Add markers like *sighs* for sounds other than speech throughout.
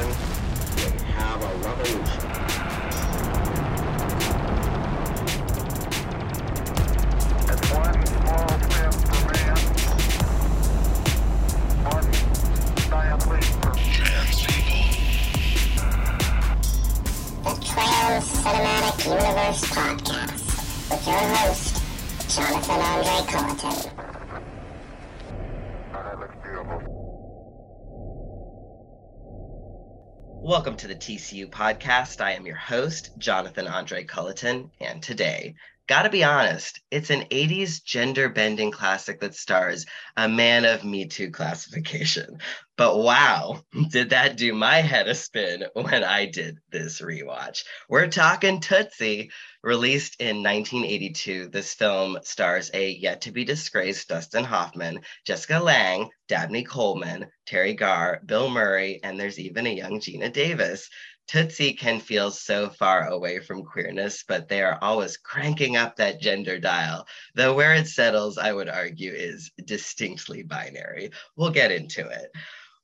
generation, we have a revolution. It's one small step for man, one giant leap for the Trans Cinematic Universe Podcast with your host, Jonathan Andre Culliton. That looks beautiful. Welcome to the TCU podcast. I am your host, Jonathan Andre Culliton, and today, gotta be honest, it's an 80s gender bending classic that stars a man of Me Too classification. But wow, did that do my head a spin when I did this rewatch? We're talking Tootsie. Released in 1982, this film stars a yet to be disgraced Dustin Hoffman, Jessica Lange, Dabney Coleman, Teri Garr, Bill Murray, and there's even a young Geena Davis. Tootsie can feel so far away from queerness, but they are always cranking up that gender dial. Though where it settles, I would argue, is distinctly binary. We'll get into it.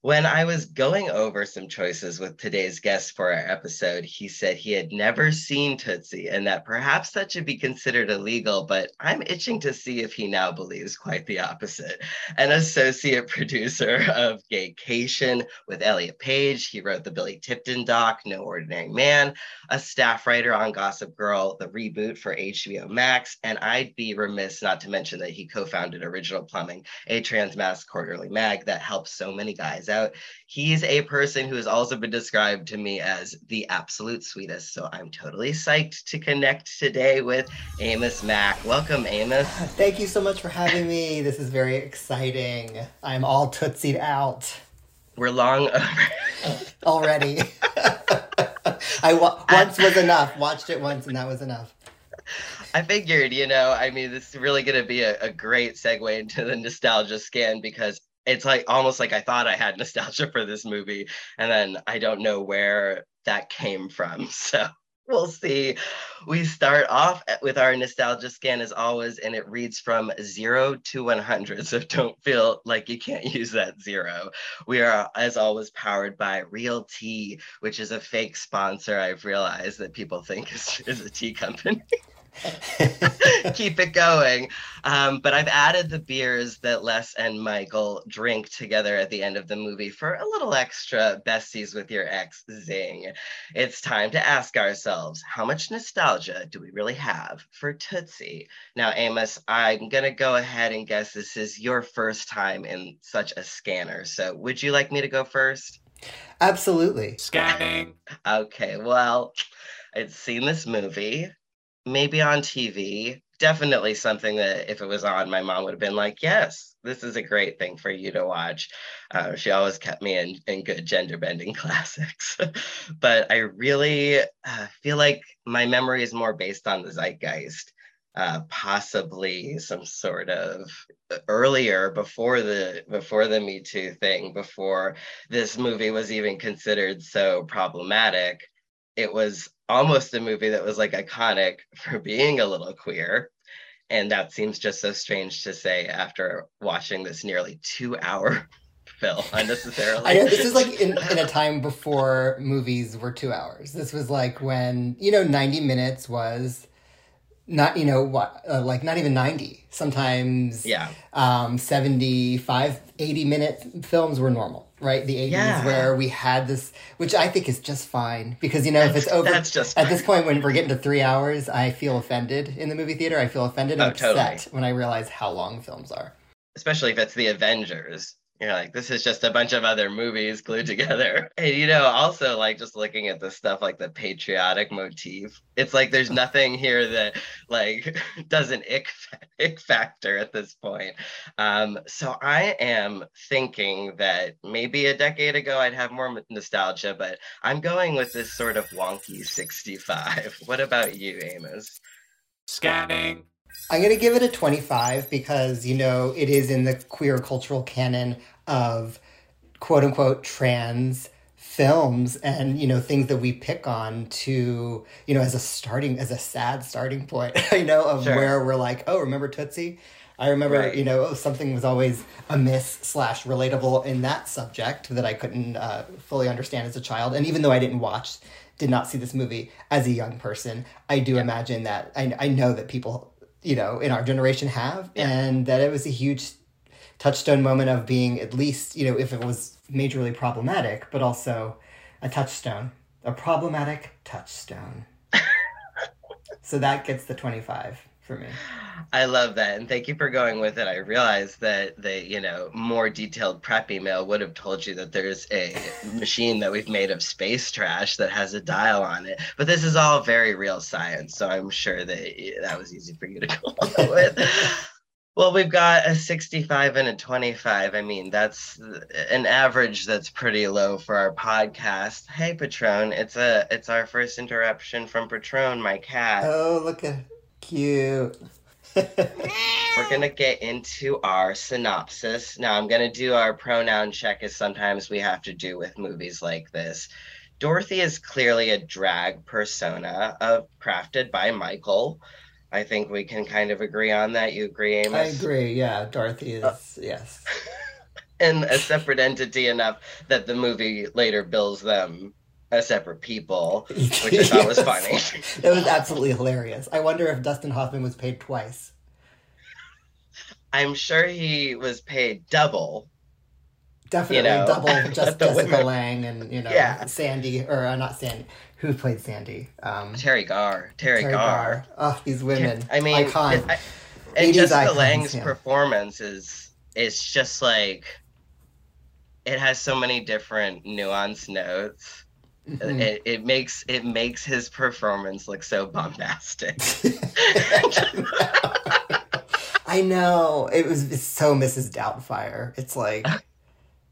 When I was going over some choices with today's guest for our episode, he said he had never seen Tootsie and that perhaps that should be considered illegal, but I'm itching to see if he now believes quite the opposite. An associate *laughs* producer of Gaycation with Elliot Page, he wrote the Billy Tipton doc, No Ordinary Man, a staff writer on Gossip Girl, the reboot for HBO Max, and I'd be remiss not to mention that he co founded Original Plumbing, a trans mass quarterly mag that helps so many guys. He's a person who has also been described to me as the absolute sweetest. So I'm totally psyched to connect today with Amos Mac. Welcome, Amos. *laughs* Thank you so much for having me. This is very exciting. I'm all tootsied out We're long over. *laughs* already. *laughs* I wa- once was enough. Watched it once, and that was enough. I figured, you know, I mean, this is really going to be a, a great segue into the nostalgia scan because it's like almost like I thought I had *laughs* nostalgia for this movie, and then I don't know where that came from. *laughs* So we'll see. We start off with our nostalgia scan as always, and it reads from zero to 100. So don't feel like you can't use that zero. We are, as always, powered by Real Tea, which is a fake sponsor. I've realized that people think is, is a tea company. *laughs* *laughs* keep it going. Um, but I've added the beers that Les and Michael drink together at the end of the movie for a little extra besties with your ex zing. It's time to ask ourselves how much nostalgia do we really have for Tootsie? Now, Amos, I'm going to go ahead and guess this is your first time in such a scanner. So would you like me to go first? Absolutely. Scanning. Okay, well, I'd seen this movie, maybe on TV. Definitely something that if it was on, my mom would have been like, yes, this is a great thing for you to watch. Uh, she always kept me in, in good gender bending *laughs* classics. but I really uh, feel like my memory is more based on the zeitgeist. Uh, possibly some sort of earlier before the before the me too thing before this movie was even considered so problematic it was almost a movie that was like iconic *laughs* for being a little queer. And that seems just so strange to say after watching this nearly two hour *laughs* film *laughs* unnecessarily. I know this is like in, in a time before movies were two hours. This was like when you know ninety minutes was not you know what uh, like not even 90 sometimes yeah. um 75 80 minute films were normal right the 80s Yeah. where we had this which i think is just fine because you know if it's over that's at this point when we're getting to three hours i feel offended in the movie theater i feel offended oh, and Oh, totally. upset when i realize how long films are especially if it's the Avengers. You're like, this is just a bunch of other movies glued together. *laughs* And you know, also like just looking at the stuff like the patriotic motif, it's like there's nothing here that like *laughs* does an ick, *laughs* ick factor at this point. Um, so I am thinking that maybe a decade ago I'd have more nostalgia, but I'm going with this sort of wonky 65. What about you, Amos? Scanning. I'm going to give it a 25 because, you know, it is in the queer cultural canon of quote unquote trans films and you know things that we pick on to you know as a starting as a sad starting point *laughs* you know of Sure. where we're like oh remember tootsie i remember Right. you know something was always amiss slash relatable in that subject that i couldn't uh, fully understand as a child and even though i didn't watch did not see this movie as a young person i do imagine that I, I know that people you know in our generation have and that it was a huge touchstone moment of being at least you know if it was majorly problematic but also a touchstone a problematic touchstone. *laughs* So that gets the 25 for me I love that, and thank you for going with it. I realized that the you know more detailed prep email would have told you that there's a machine that we've made of space trash that has a dial on it, but this is all very real science, so I'm sure that that was easy for you to *laughs* go along with. Well, we've got a 65 and a 25. I mean, that's an average that's pretty low for our podcast. Hey, Patron, it's a it's our first interruption from Patron, my cat. oh look at cute We're gonna get into our synopsis. Now, I'm gonna do our pronoun check, as sometimes we have to do with movies like this. Dorothy is clearly a drag persona of crafted by Michael. I think we can kind of agree on that. You agree, Amos? i agree yeah dorothy is Uh, yes *laughs* And a separate entity enough that the movie later bills them as separate people, which I *laughs* thought was funny. it was absolutely hilarious i wonder if dustin hoffman was paid twice I'm sure he was paid double. Definitely know, double *laughs* just the Jessica women- Lange and you know Yeah. Sandy or uh, not Sandy who played Sandy um Teri Garr. Teri, Teri Garr. Garr. Oh, these women. I mean, icon. I- and 80s Jessica icons, Lange's yeah. performance is it's just like it has so many different nuanced notes. Mhm. It, it makes it makes his performance look so bombastic. *laughs* *laughs* I know it was it's so Mrs. Doubtfire. It's like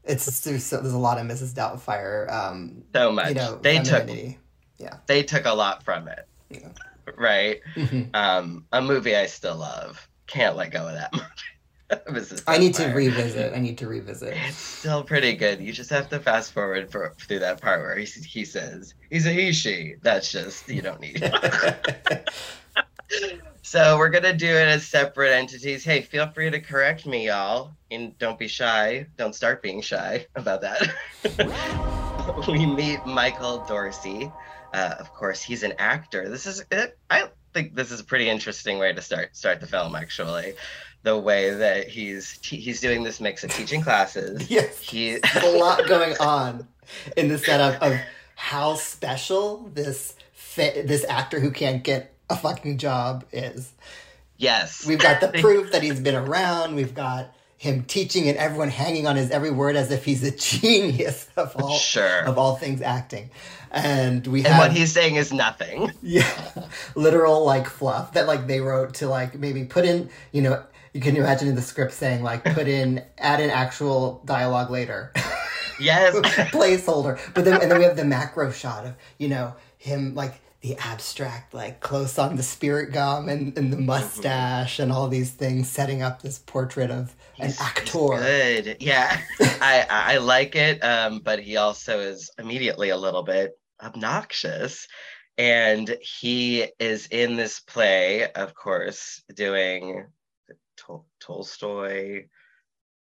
it's there's, so, there's a lot of Mrs. Doubtfire. Um, so much. you know, they took femininity. they took a lot from it. Yeah. Right? Mhm. Um a movie I still love. Can't let go of that *laughs* movie. *laughs* I need to revisit. I need to revisit. It's still pretty good. You just have to fast forward for, through that part where he, he says he's a he she. That's just you don't need. *laughs* so we're gonna do it as separate entities. Hey, feel free to correct me, y'all, and don't be shy. Don't start being shy about that. *laughs* we meet Michael Dorsey. Uh, of course, he's an actor. This is it, I think this is a pretty interesting way to start start the film. Actually, the way that he's te- he's doing this mix of teaching classes. *laughs* yes, He a lot going on in the setup of how special this fa- this actor who can't get a fucking job is. yes, We've got the proof that he's been around. We've got him teaching and everyone hanging on his every word as if he's a *laughs* genius of all Sure. of all things acting. And we and have what he's saying is nothing. *laughs* yeah, literal like fluff that like they wrote to like maybe put in, you know, you can imagine in the script saying like put in add an actual dialogue later. Yes. *laughs* placeholder. But then and then we have the macro shot of, you know, him like the abstract, like close on the spirit gum and, and the mustache and all these things setting up this portrait of an He's- he's actor. Good. Yeah. *laughs* I I like it. Um, but he also is immediately a little bit obnoxious. And he is in this play, of course, doing Tol- Tolstoy.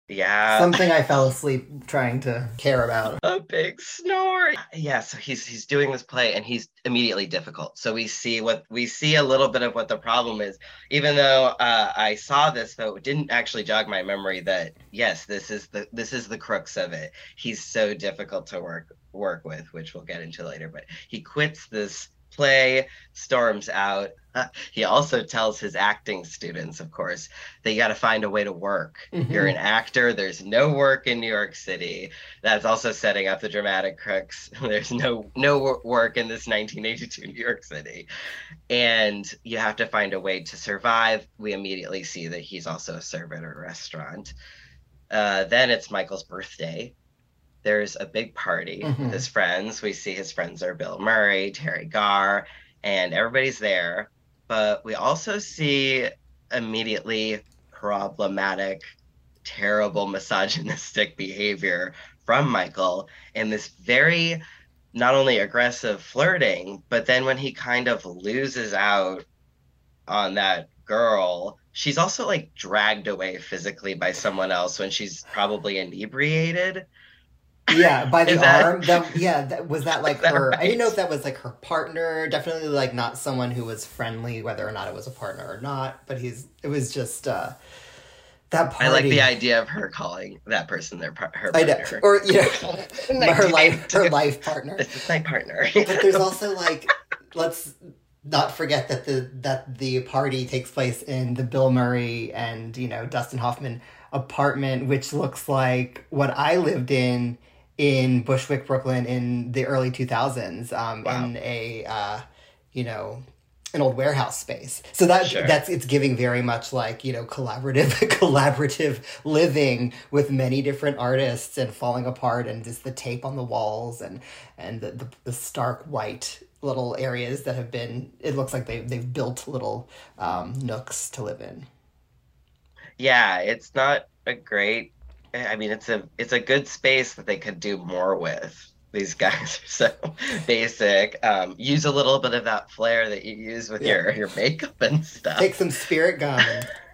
Yeah. Something I fell asleep trying to care about. a big snore. Yeah, so he's he's doing this play and he's immediately difficult. So we see what we see a little bit of what the problem is. Even though uh, I saw this, though, it didn't actually jog my memory that yes, this is the this is the crux of it. He's so difficult to work work with, which we'll get into later. But he quits this play, storms out. *laughs* He also tells his acting students, of course, that you got to find a way to work. You're an actor. There's no work in New York City. That's also setting up the dramatic crux. *laughs* There's no no work in this 1982 New York City, and you have to find a way to survive. We immediately see that he's also a server at a restaurant. Uh, then it's Michael's birthday. There's a big party Mhm. with his friends. We see his friends are Bill Murray, Teri Garr, and everybody's there. But we also see immediately problematic terrible misogynistic behavior from Michael and this very not only aggressive flirting, but then when he kind of loses out on that girl, she's also like dragged away physically by someone else when she's probably inebriated. Yeah, by *laughs* the that- arm. That, yeah, that, was that *laughs* like that her? I didn't know if that was like her partner. Definitely like not someone who was friendly, whether or not it was a partner or not. But he's. It was just uh that party. I like the idea of her calling that person their par- her I know, partner. or you know, *laughs* her life, her life partner. This is my partner. But there's also like, let's not forget that the that the party takes place in the Bill Murray and you know Dustin Hoffman apartment, which looks like what I lived in in Bushwick, Brooklyn, in the early 2000s, um, Wow. in a uh, you know an old warehouse space. So that Sure. that's it's giving very much like you know collaborative *laughs* collaborative living with many different artists and falling apart and just the tape on the walls and and the, the, the stark white little areas that have been it looks like they they've built little um, nooks to live in. yeah, it's not a great. I mean, it's a it's a good space that they could do more with. These guys are *laughs* so basic. Um, use a little bit of that flair that you use with Yeah. your your makeup and stuff. Take some spirit gum.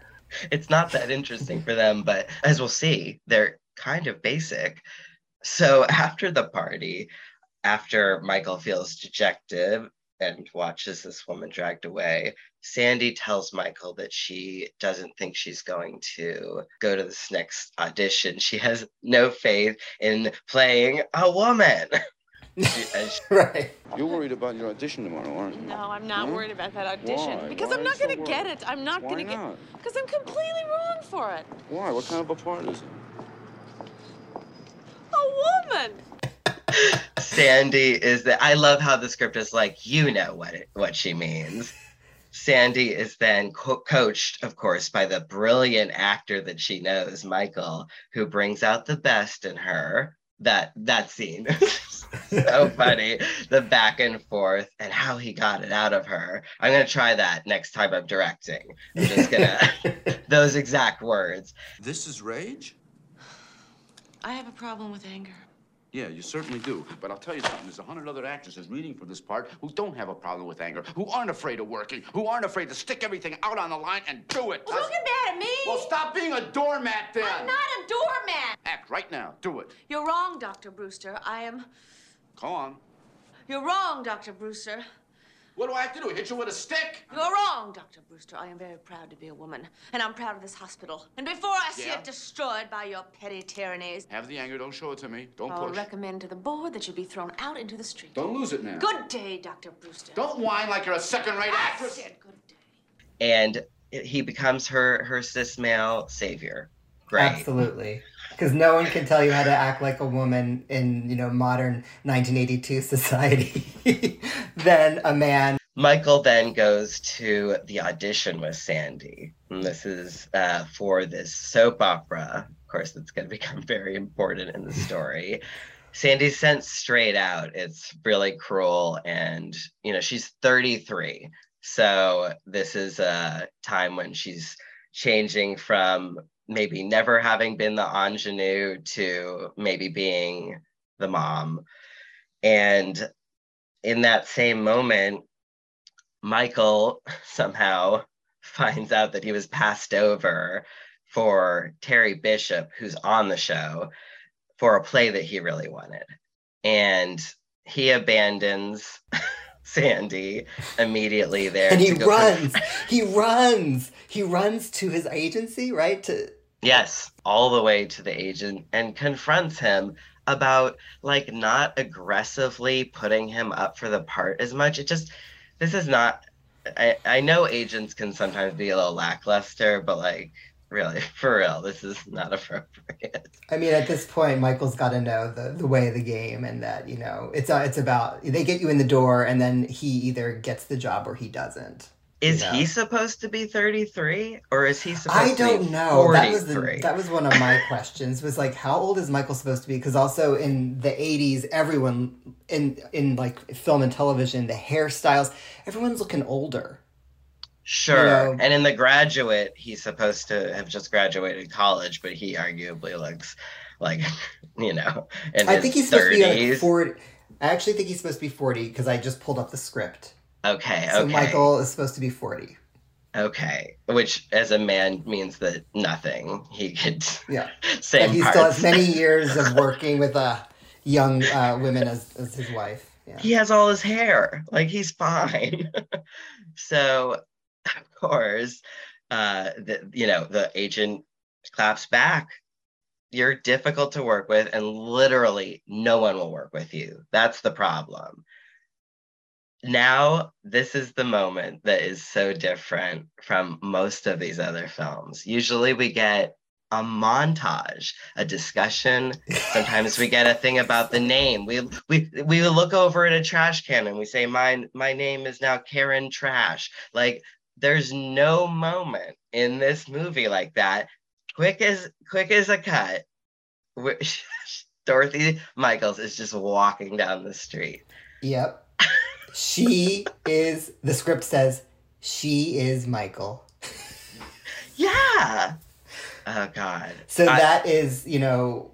*laughs* it's not that interesting for them, but as we'll see, they're kind of basic. So after the party, after Michael feels dejected and watches this woman dragged away, Sandy tells Michael that she doesn't think she's going to go to this next audition. She has no faith in playing a woman. She- *laughs* and she- right. You're worried about your audition tomorrow, aren't you? No, I'm not Hmm? worried about that audition Why? because Why I'm not going to get it. I'm not going to get it because I'm completely wrong for it. Why? What kind of a part is it? A woman. Sandy is that I love how the script is like, you know what it, what she means. Sandy is then co- coached, of course, by the brilliant actor that she knows, Michael, who brings out the best in her. That that scene is *laughs* so *laughs* funny. The back and forth and how he got it out of her. I'm gonna try that next time I'm directing. I'm just gonna *laughs* those exact words. This is rage? I have a problem with anger. Yeah, you certainly do. But I'll tell you something. There's a hundred other actresses reading for this part who don't have a problem with anger, who aren't afraid of working, who aren't afraid to stick everything out on the line and do it. Well, don't get mad at me. Well, stop being a doormat then. I'm not a doormat. Act right now. Do it. You're wrong, Dr. Brewster. I am. Go on. You're wrong, Dr. Brewster. What do I have to do? Hit you with a stick? You're wrong, Dr. Brewster. I am very proud to be a woman, and I'm proud of this hospital. And before I see Yeah? it destroyed by your petty tyrannies, Have the anger. Don't show it to me. Don't push it. I'll push. recommend to the board that you be thrown out into the street. Don't lose it now. Good day, Dr. Brewster. Don't whine like you're a second-rate I actress. said good day. And he becomes her her cis male savior. Great. Absolutely. Because no one can tell you how to act like a woman in, you know, modern 1982 society *laughs* than a man. Michael then goes to the audition with Sandy. And this is uh, for this soap opera. Of course, it's going to become *laughs* very important in the story. Sandy's sent straight out. It's really cruel. And, you know, she's 33. So this is a time when she's changing from maybe never having been the ingenue to maybe being the mom. And in that same moment, Michael *laughs* somehow finds out that he was passed over for Terry Bishop, who's on the show, for a play that he really wanted. And he abandons *laughs* Sandy immediately there. And he runs. he runs. He runs to his agency, right? To Yes, all the way to the agent and confronts him about like not aggressively putting him up for the part as much. It just this is not I, I know agents can sometimes be a little lackluster, but like really, *laughs* for real, this is not *laughs* appropriate. I mean, at this point, Michael's got to know the, the way of the game, and that you know it's uh, it's about they get you in the door, and then he either gets the job or he doesn't. Is he supposed to be 33 or is he supposed to be? I don't know. That was the that was one of my questions. Was like, how old is Michael supposed to be? Because also in the '80s, everyone in in like film and television, the hairstyles, everyone's looking older. Sure. know- And in The Graduate, he's supposed to have just graduated college, but he arguably looks like, *laughs* you know, in I his think he's supposed to be like 40. I actually think he's supposed to be 40 because I just pulled up the script. Okay, So okay. Michael is supposed to be 40. Okay. Which, as a man, means that nothing. He could Yeah. *laughs* same and he parts. still has many years of working with uh, young uh, women as, as his wife. Yeah. he has all his hair like he's fine *laughs* so of course uh the, you know the agent claps back you're difficult to work with and literally no one will work with you that's the problem now this is the moment that is so different from most of these other films. Usually we get a montage a discussion. Sometimes we get a thing about the name. We we we look over at a trash can and we say my my name is now karen trash. Like there's no moment in this movie like that. Quick as quick as a cut *laughs* dorothy michaels is just walking down the street. Yep. She is, the script says, she is Michael. yeah oh god So I- that is, you know,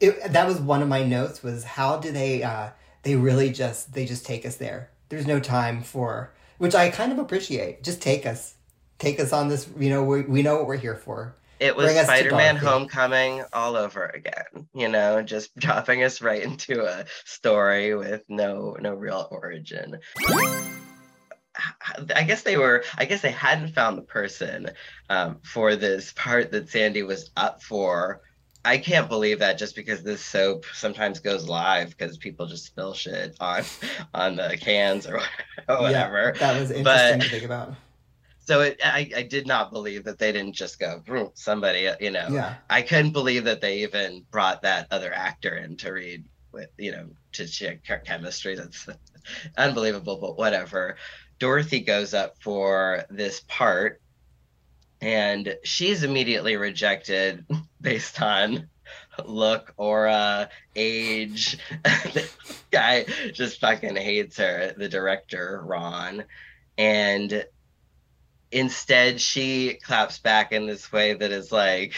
it, that was one of my notes was how do they, uh, they really just, they just take us there. There's no time for, which I kind of appreciate. Just take us, take us on this, you know, we, we know what we're here for. It was Bring us to Spider-Man Homecoming all over again, you know, just *laughs* dropping us right into a story with no no real origin. I guess they were I guess they hadn't found the person um, for this part that Sandy was up for. I can't believe that just because this soap sometimes goes live because people just spill shit on *laughs* on the cans or *laughs* whatever. Yeah, that was interesting But- to think about. So it, I, I did not believe that they didn't just go somebody, uh, you know. Yeah. I couldn't believe that they even brought that other actor in to read with, you know, to check che- chemistry. That's *laughs* unbelievable, but whatever. Dorothy goes up for this part and she's immediately rejected *laughs* based on look, aura, age. *laughs* the guy just fucking hates her, the director, Ron. And instead she claps back in this way that is like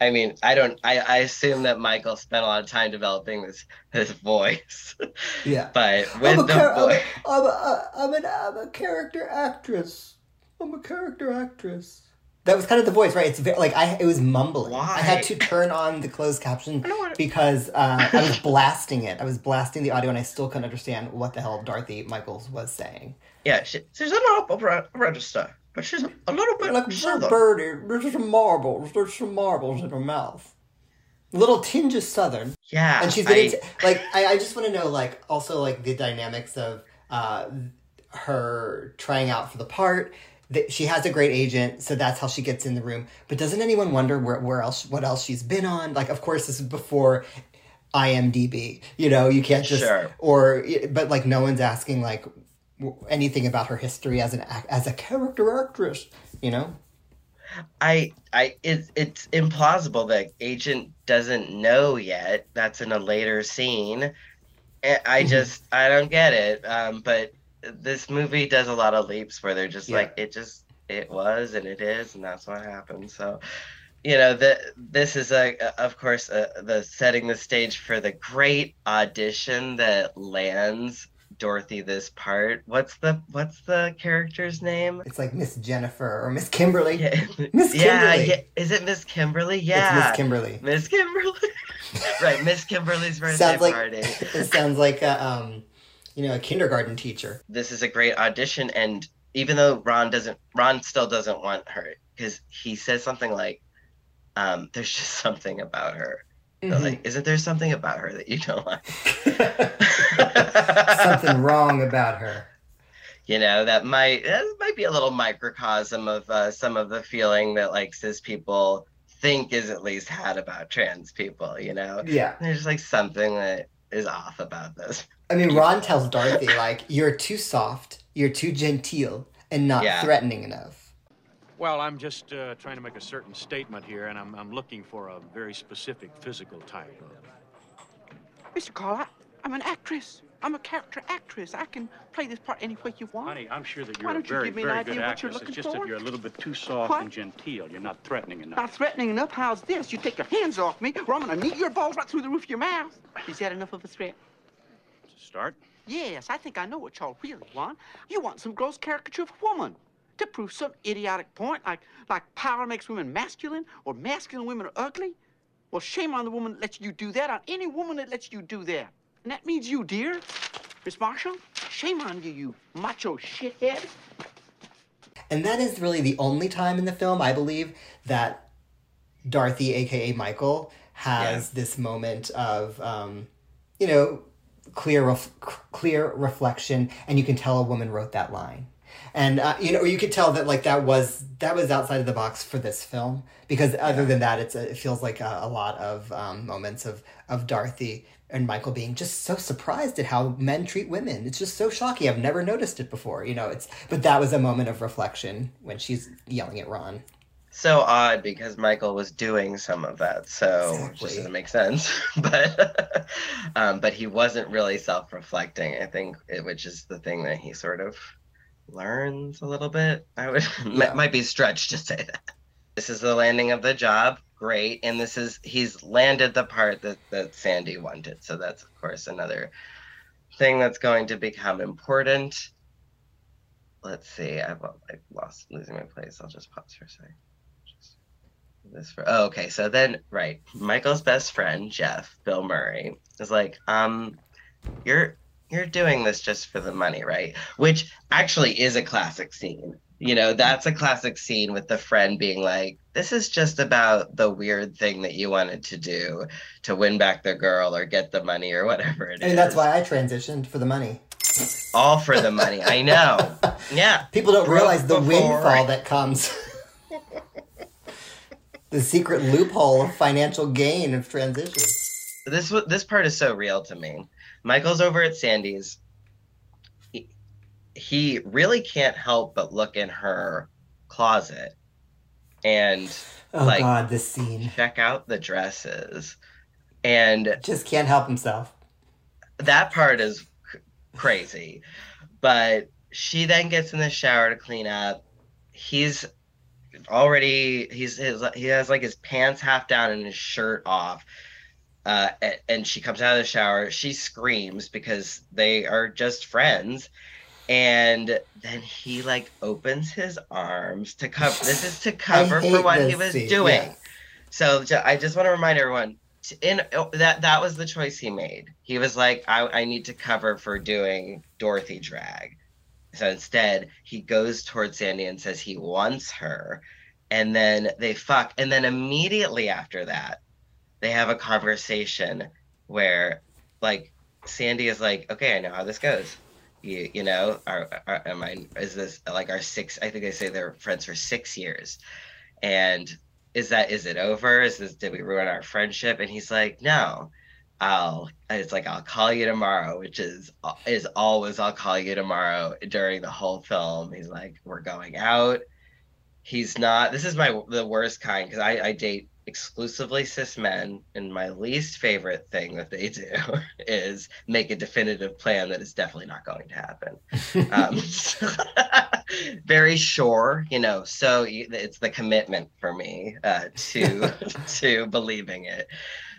I mean, I don't. I, I assume that Michael spent a lot of time developing this his voice, Yeah. *laughs* but I'm with a, the char- I'm, a, I'm, a, I'm, an, I'm a character actress. I'm a character actress. That was kind of the voice, right? It's ve- like I it was mumbling. Why? I had to turn on the closed caption because uh, I was *laughs* blasting it. I was blasting the audio, and I still couldn't understand what the hell Dorothy Michaels was saying. Yeah, she, she's an opera register, but she's a little bit Like southern. birdie, there's some marbles. There's some marbles in her mouth. Little tinge of southern. Yeah, and she's I- getting like I, I just want to know like also like the dynamics of uh her trying out for the part that she has a great agent so that's how she gets in the room but doesn't anyone wonder where, where else what else she's been on like of course this is before imdb you know you can't just Sure. or but like no one's asking like anything about her history as an as a character actress you know I, I, it's it's implausible that Agent doesn't know yet. That's in a later scene. I Mhm. just, I don't get it. Um, but this movie does a lot of leaps where they're just Yeah. like, it just, it was and it is, and that's what happened. So, you know, the this is a, of course, uh the setting the stage for the great audition that lands Dorothy this part. What's the what's the character's name? it's like miss jennifer or miss kimberly Yeah, *laughs* Miss yeah, Kimberly. yeah. Is it Miss Kimberly? it's Yeah, miss kimberly Miss Kimberly. *laughs* right, Miss Kimberly's birthday sounds like party. *laughs* it sounds like a um you know a kindergarten teacher This is a great audition, and even though Ron doesn't, Ron still doesn't want her because he says something like, um, "There's just something about her." They're Mhm. Like, isn't there something about her that you don't like? *laughs* something wrong about her you know that might that might be a little microcosm of uh, some of the feeling that like cis people think is at least had about trans people you know yeah there's like something that is off about this i mean *laughs* ron tells dorothy like you're too soft you're too genteel and not Yeah. threatening enough Well, I'm just uh, trying to make a certain statement here, and I'm, I'm looking for a very specific physical type. Of Mr. Carl, I, I'm an actress. I'm a character actress. I can play this part any way you want. Honey, I'm sure that you're a don't you very, give me an very idea good actress. It's just for? that you're a little bit too soft What? and genteel. You're not threatening enough. Not threatening enough. How's this? You take your hands off me, or I'm gonna knead your balls right through the roof of your mouth. Is that enough of a threat? To start? Yes, I think I know what y'all really want. You want some gross caricature of a woman to prove some idiotic point, like like power makes women masculine or masculine women are ugly. Well, shame on the woman that lets you do that, on any woman that lets you do that. And that means you, dear. Miss Marshall, shame on you, you macho shithead. And that is really the only time in the film, I believe, that Dorothy, aka Michael, has this moment of, um, you know, clear, ref- clear reflection, and you can tell a woman wrote that line. And uh, you know, you could tell that like that was that was outside of the box for this film because other than that, it's a, it feels like a, a lot of um, moments of of Dorothy and Michael being just so surprised at how men treat women. It's just so shocking. I've never noticed it before. You know, it's but that was a moment of reflection when she's yelling at Ron. So odd because Michael was doing some of that, so it just doesn't make sense. *laughs* but um, but he wasn't really self-reflecting. I think, it, which is the thing that he sort of learns a little bit. I would *laughs* Yeah. might be stretched to say that. This is the landing of the job. Great, and this is he's landed the part that that Sandy wanted. So that's of course another thing that's going to become important. Let's see. I've like lost losing my place. I'll just pause for a second. Just this for oh, okay. So then right, Michael's best friend Jeff, Bill Murray, is like, um, you're you're doing this just for the money, right? Which actually is a classic scene. You know, that's a classic scene with the friend being like, this is just about the weird thing that you wanted to do to win back the girl or get the money or whatever it is. And that's why I transitioned for the money. all for the money. I know. *laughs* Yeah. People don't Broke realize the before. windfall that comes. *laughs* the secret loophole of financial gain of transition. this this part is so real to me. Michael's over at Sandy's. He, he really can't help but look in her closet and Oh Like- God, this scene. check out the dresses. And Just can't help himself. that part is crazy. But she then gets in the shower to clean up. He's already he's his, he has like his pants half down and his shirt off. Uh, and she comes out of the shower. She screams because they are just friends. And then he like opens his arms to cover. This is to *laughs* cover for what he was scene, doing. yeah. So ju- I just want to remind everyone t- in oh, that that was the choice he made. He was like, I, I need to cover for doing Dorothy drag. So instead, he goes towards Sandy and says he wants her, and then they fuck, and then immediately after that, they have a conversation where, like, Sandy is like, okay, I know how this goes. You, you know, are, are am I? Is this like our six? I think they say they're friends for six years, and is that is it over is this did we ruin our friendship and he's like no i'll it's like i'll call you tomorrow which is is always i'll call you tomorrow during the whole film he's like we're going out he's not this is my the worst kind because I, I date exclusively cis men and my least favorite thing that they do *laughs* is make a definitive plan that is definitely not going to happen. *laughs* Um, *laughs* very sure you know so it's the commitment for me uh, to to believing it.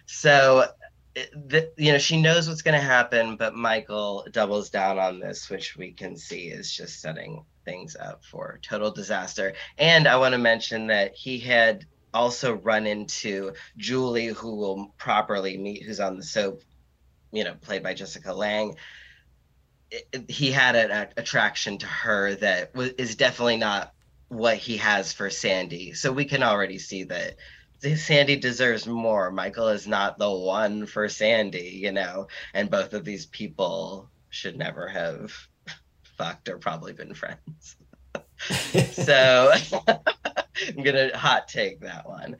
So the, you know she knows what's going to happen but michael doubles down on this which we can see is just setting things up for total disaster. And i want to mention that he had also run into julie who will properly meet who's on the soap you know played by jessica lange it- it- he had an a- attraction to her that was, is definitely not what he has for Sandy. So we can already see that Sandy deserves more. Michael is not the one for Sandy, you know, and both of these people should never have *laughs* fucked or probably been friends. *laughs* so *laughs* *laughs* I'm gonna hot take that one.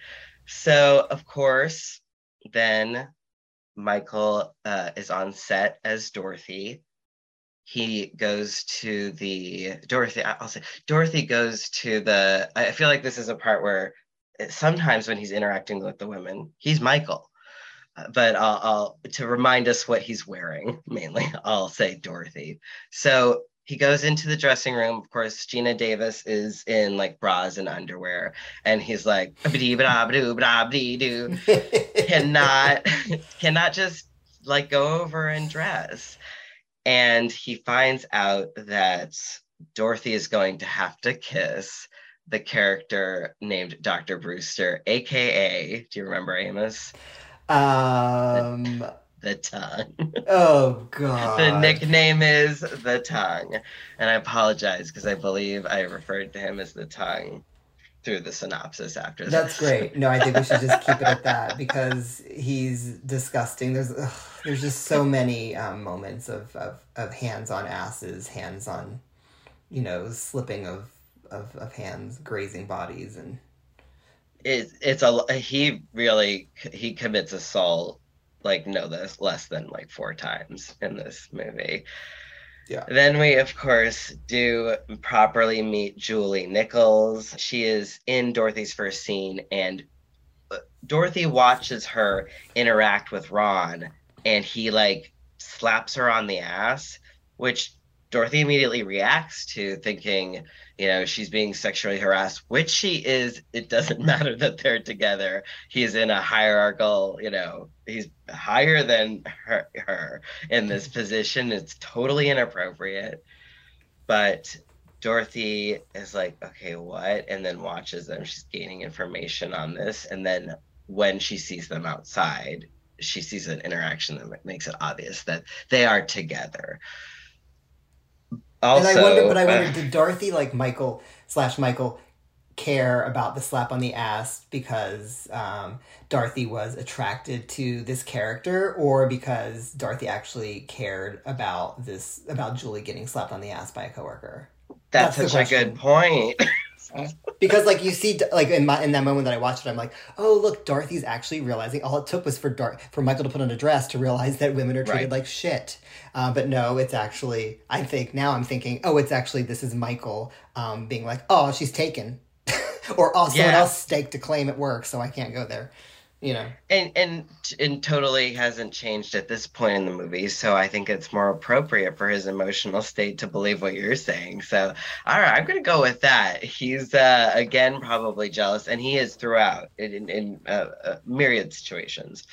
So of course, then Michael uh, is on set as Dorothy. He goes to the Dorothy. I'll say Dorothy goes to the. I feel like this is a part where sometimes when he's interacting with the women, he's Michael. but I'll, I'll to remind us what he's wearing *laughs* mainly. I'll say Dorothy. So he goes into the dressing room. Of course, Geena Davis is in like bras and underwear, and he's like, *laughs* cannot cannot just like go over and dress. And he finds out that Dorothy is going to have to kiss the character named Dr. Brewster, aka, do you remember Amos? Um. The tongue. Oh *laughs* God. the nickname is the tongue. And I apologize because I believe I referred to him as the tongue through the synopsis after That's this. great. No, I think we should just keep it at that because he's disgusting. There's ugh, there's just so many um, moments of, of, of hands on asses, hands on, you know, slipping of, of, of hands, grazing bodies, and It, it's a he really he commits assault like know this less than like four times in this movie. Yeah. Then we, of course, do properly meet Julie Nichols. She is in Dorothy's first scene, and uh, Dorothy watches her interact with Ron, and he like slaps her on the ass, which Dorothy immediately reacts to, thinking, you know, she's being sexually harassed, which she is. It doesn't *laughs* matter that they're together. He's in a hierarchical, you know, he's higher than her, her in this position. It's totally inappropriate. But Dorothy is like, okay, what? And then watches them. She's gaining information on this. And then when she sees them outside, she sees an interaction that makes it obvious that they are together. Also, and I wonder, but I wonder, uh, did Dorothy like Michael slash Michael care about the slap on the ass because um, Dorothy was attracted to this character, or because Dorothy actually cared about this about Julie getting slapped on the ass by a coworker? that's, that's such a good point. *laughs* Because like you see, like in my in that moment that I watched it, I'm like, oh look, Dorothy's actually realizing all it took was for Dar- for Michael to put on a dress to realize that women are treated Right. like shit. Uh, but no, it's actually I think now I'm thinking, oh, it's actually this is Michael um, being like, oh, she's taken, *laughs* or oh, someone Yeah. else staked a claim at work, so I can't go there. You know, and and and totally hasn't changed at this point in the movie so i think it's more appropriate for his emotional state to believe what you're saying. So all right i'm gonna go with that. He's uh again probably jealous and he is throughout in in, uh, uh, myriad situations.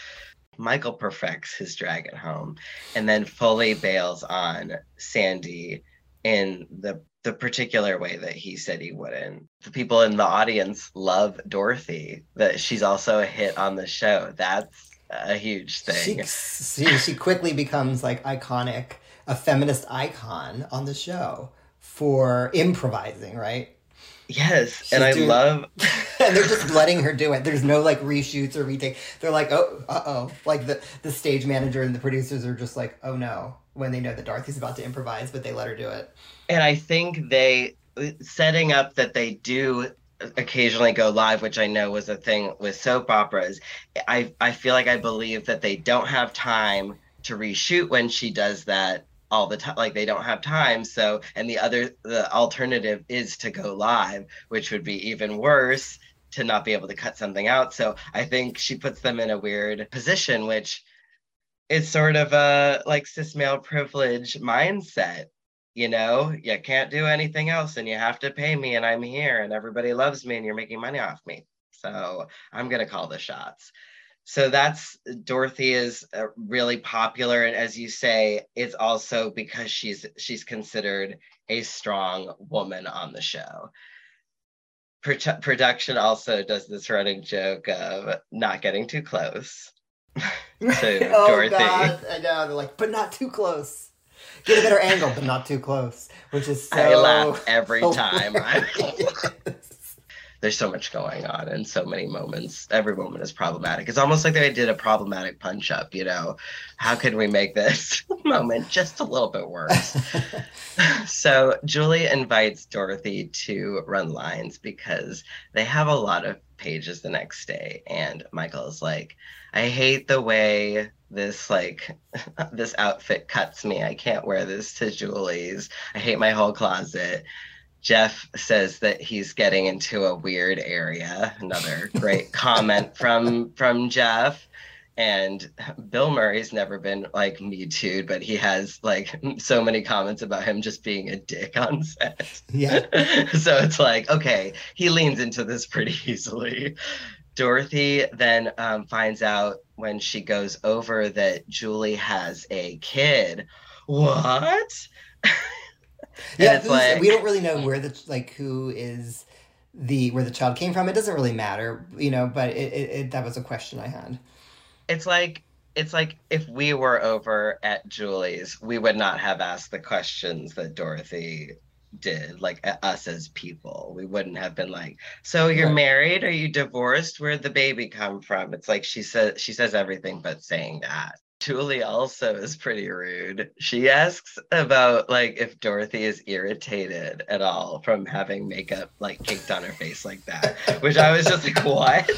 Michael perfects his drag at home and then fully bails on sandy in the the particular way that he said he wouldn't. The people in the audience love Dorothy. That she's also a hit on the show. That's a huge thing. she, *laughs* she she quickly becomes like iconic, a feminist icon on the show for improvising, right? yes, and I doing- love *laughs* and they're just letting her do it. There's no like reshoots or retake. They're like, oh, uh oh. Like the the stage manager and the producers are just like, oh no, when they know that Dorothy's about to improvise, but they let her do it. and I think they uh, setting up that they do occasionally go live, which I know was a thing with soap operas. I I feel like I believe that they don't have time to reshoot when she does that all the time like they don't have time so and the other the alternative is to go live which would be even worse to not be able to cut something out so i think she puts them in a weird position which is sort of a like cis male privilege mindset you know? You can't do anything else and you have to pay me and i'm here and everybody loves me and you're making money off me. So i'm going to call the shots. So that's dorothy is uh, really popular and as you say it's also because she's she's considered a strong woman on the show. Produ- production also does this running joke of not getting too close to *laughs* oh dorothy god, I know. They're like, but not too close. Get a better angle, but not too close. Which is so I laugh every *laughs* time. *laughs* There's so much going on and so many moments. Every moment is problematic. It's almost like they did a problematic punch up, you know. How can we make this *laughs* moment just a little bit worse? *laughs* so Julie invites Dorothy to run lines because they have a lot of pages the next day. And Michael is like, I hate the way this like *laughs* this outfit cuts me. I can't wear this to Julie's. I hate my whole closet. Jeff says that he's getting into a weird area. Another great *laughs* comment from from Jeff. And Bill Murray's never been like me too, but he has like *laughs* so many comments about him just being a dick on set. Yeah. *laughs* so it's like, okay, he leans into this pretty easily. Dorothy then um, finds out when she goes over that Julie has a kid. What? Yeah, like- we don't really know where the like who is the where the child came from. It doesn't really matter, you know. But it, it, it that was a question I had. it's like it's like if we were over at Julie's, we would not have asked the questions that Dorothy did, like us as people. We wouldn't have been like, "So you're Right. married? Are you divorced? Where'd the baby come from?" It's like she says she says everything but saying that. Julie also is pretty rude. She asks about like if Dorothy is irritated at all from having makeup like caked on her face like that, which I was just like, *laughs* "What?"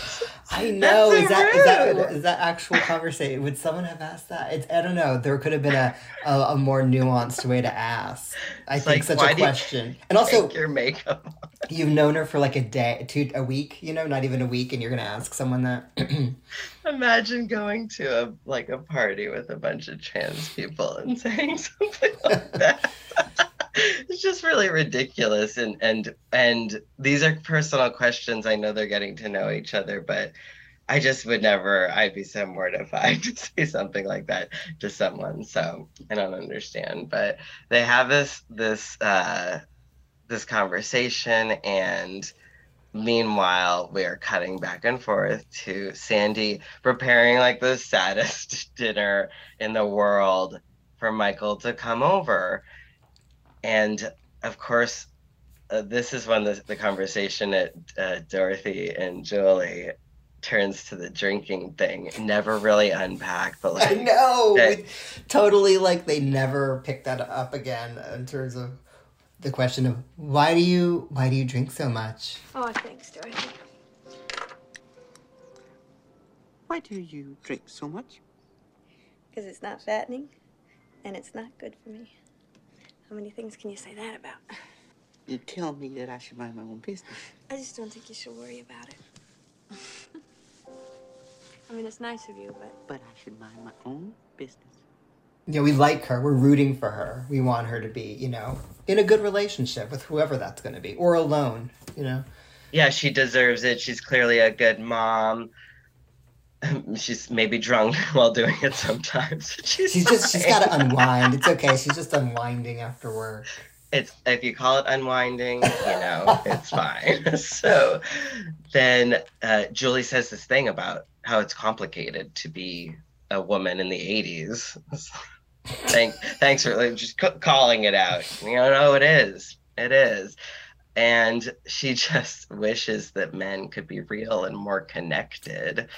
I know. Is that is that rude. that actual conversation? Would someone have asked that? It's, I don't know. There could have been a, a, a more nuanced way to ask. I It's think like, such a question. And also, your makeup you've known her for like a day, two, a week. You know, not even a week, and you're gonna ask someone that. *clears throat* Imagine going to a like a party with a bunch of trans people and saying *laughs* something like that. It's just really ridiculous and and and these are personal questions. I know they're getting to know each other, but I just would never I'd be so mortified *laughs* to say something like that to someone. So I don't understand. But they have this this uh this conversation and Meanwhile, we are cutting back and forth to Sandy preparing like the saddest *laughs* dinner in the world for Michael to come over. And of course, uh, this is when the, the conversation at uh, Dorothy and Julie turns to the drinking thing. Never really unpacked, but like I like, know. that- totally like they never picked that up again in terms of the question of why do you why do you drink so much? Oh, thanks, Dorothy. Why do you drink so much? Because it's not fattening, and it's not good for me. How many things can you say that about? You tell me that I should mind my own business. I just don't think you should worry about it. I mean, it's nice of you, but But I should mind my own business. Yeah, we like her. We're rooting for her. We want her to be, you know, in a good relationship with whoever that's going to be, or alone. You know. yeah, she deserves it. She's clearly a good mom. *laughs* She's maybe drunk *laughs* while doing it sometimes. *laughs* She's, She's just she's got to unwind. It's okay. She's just unwinding after work. it's if you call it unwinding, you know, it's fine. so then uh, Julie says this thing about how it's complicated to be a woman in the 80s. Thank, thanks for like, just c- calling it out. You know, no, it is. It is. And she just wishes that men could be real and more connected.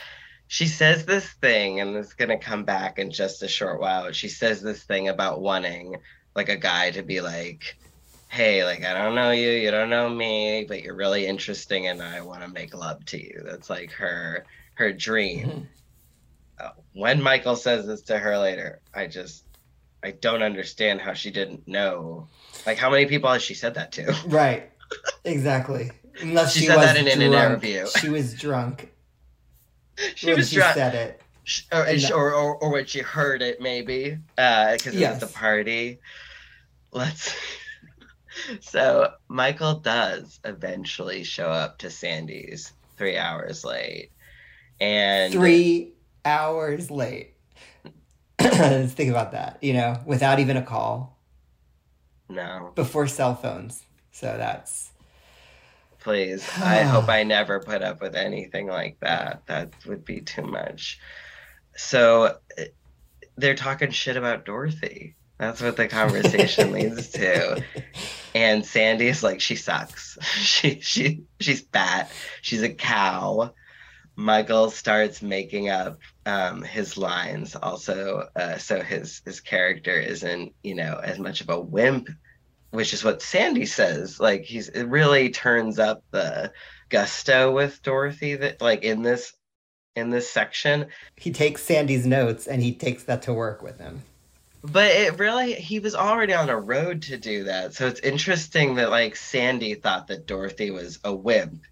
She says this thing, and it's going to come back in just a short while. She says this thing about wanting like a guy to be like, hey, like I don't know you, you don't know me, but you're really interesting, and I want to make love to you. That's like her her dream. Uh, when Michael says this to her later, I just I don't understand how she didn't know. Like how many people has she said that to? Right. Exactly. Unless She she, said that in an interview. She was drunk *laughs* she when was she drunk. said it. Or, or, or, or when she heard it maybe uh, because it Yes. was the party let's *laughs* so michael does eventually show up to sandy's three hours late and Three hours late. Let's *clears throat* think about that. You know, without even a call no before cell phones. So that's please *sighs* i hope i never put up with anything like that that would be too much so they're talking shit about dorothy that's what the conversation *laughs* leads to and Sandy is like she sucks. *laughs* She she she's fat. She's a cow. Michael starts making up um, his lines also, uh, so his his character isn't you know as much of a wimp, which is what Sandy says. Like he's it really turns up the gusto with Dorothy that like in this in this section he takes Sandy's notes and he takes that to work with him. But it really, he was already on a road to do that. So it's interesting that like Sandy thought that Dorothy was a wimp.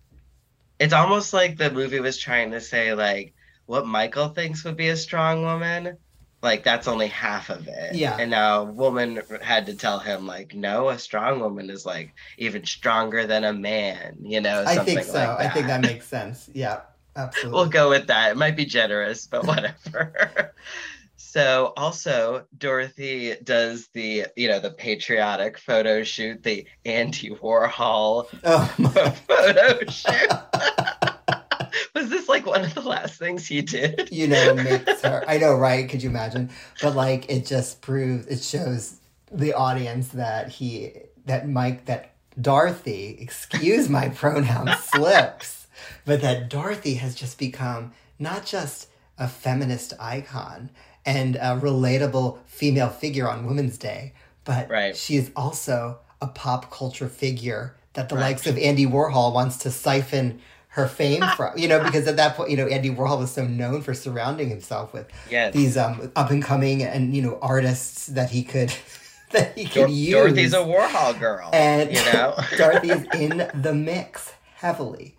It's almost like the movie was trying to say like, what Michael thinks would be a strong woman, like that's only half of it. Yeah. And now a woman had to tell him like, no, a strong woman is like even stronger than a man. You know, I think so. like I think that makes sense. Yeah, absolutely. we'll go with that. It might be generous, but whatever. *laughs* so also Dorothy does the, you know, the patriotic photo shoot, the Andy Warhol oh *laughs* photo shoot. *laughs* Like one of the last things he did? you know, makes *laughs* her. I know, right? Could you imagine? But like, it just proves, it shows the audience that he, that Mike, that Dorothy, excuse my *laughs* pronoun slips, but that Dorothy has just become not just a feminist icon and a relatable female figure on Women's Day, but Right. she is also a pop culture figure that the Right. likes of Andy Warhol wants to siphon her fame *laughs* from. You know, because at that point, you know, Andy Warhol was so known for surrounding himself with Yes. these um up and coming and you know artists that he could *laughs* that he could Dor- use. Dorothy's a Warhol girl. and you know? *laughs* Dorothy's in the mix heavily.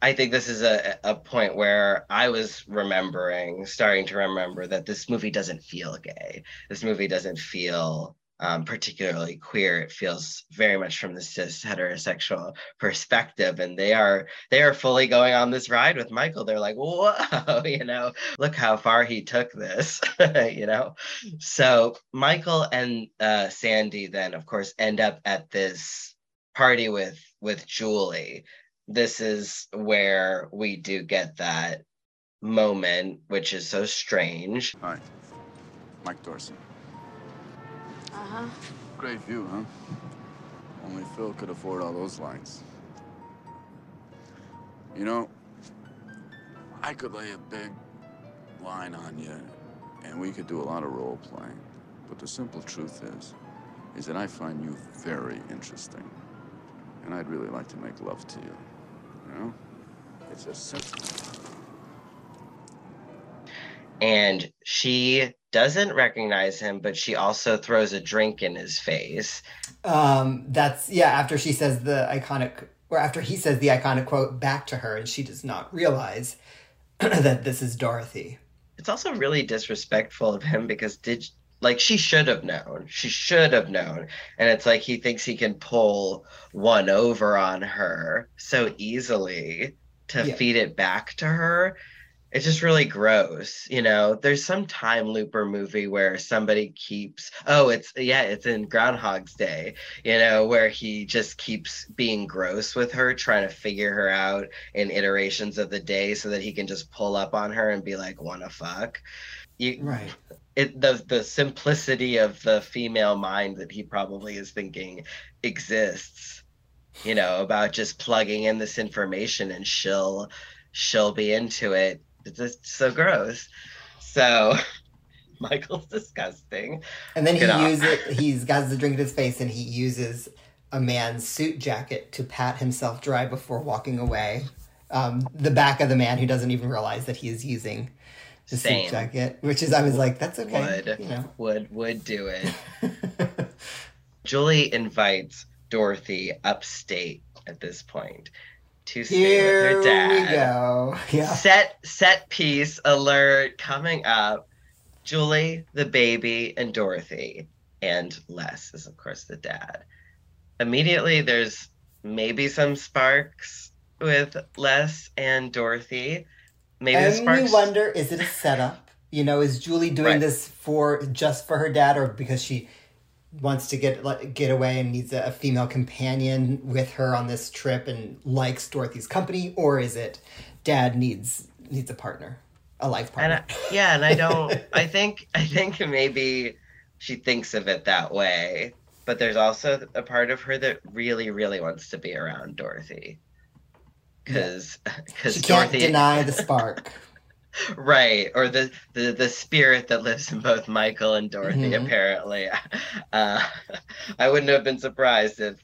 I think this is a, a point where I was remembering, starting to remember that this movie doesn't feel gay. This movie doesn't feel um, particularly queer. It feels very much from the cis heterosexual perspective, and they are they are fully going on this ride with Michael. They're like, whoa, *laughs* you know, look how far he took this, *laughs* you know. So Michael and uh, Sandy then, of course, end up at this party with with Julie this is where we do get that moment, which is so strange. Hi. Mike Dorsey. Uh-huh. Great view, huh? Only Phil could afford all those lights. You know, I could lay a big line on you, and we could do a lot of role playing. But the simple truth is, is that I find you very interesting. And I'd really like to make love to you. You know? It's a simple. And she doesn't recognize him, but she also throws a drink in his face. Um, that's yeah. After she says the iconic, or after he says the iconic quote back to her, and she does not realize *clears throat* that this is Dorothy. It's also really disrespectful of him because did like she should have known. She should have known. And it's like he thinks he can pull one over on her so easily to Yeah. feed it back to her. It's just really gross, you know. There's some time looper movie where somebody keeps oh, it's yeah, it's in Groundhog's Day, you know, where he just keeps being gross with her, trying to figure her out in iterations of the day so that he can just pull up on her and be like, wanna fuck. You Right. it the the simplicity of the female mind that he probably is thinking exists you know about just plugging in this information and she'll she'll be into it it's just so gross so *laughs* michael's disgusting And then he Get off. uses he's got the drink in his face, and he uses a man's suit jacket to pat himself dry before walking away. Um, the back of the man who doesn't even realize that he is using the Same. suit jacket, which is I was like, that's okay, would you know. would would do it *laughs* julie invites dorothy upstate at this point to stay Here with her dad we go. Yeah. set set piece alert coming up julie the baby and dorothy and les is of course the dad immediately there's maybe some sparks with les and dorothy maybe the and sparks you wonder, is it a setup? You know, is Julie doing Right. this for just for her dad, or because she wants to get like, get away and needs a, a female companion with her on this trip and likes Dorothy's company, or is it dad needs needs a partner, a life and partner? I, yeah and i don't *laughs* i think i think maybe she thinks of it that way but there's also a part of her that really really wants to be around dorothy because because *laughs* she can't dorothy deny the spark. Right or the, the the spirit that lives in both michael and dorothy Mhm. apparently. *laughs* Uh, i wouldn't have been surprised if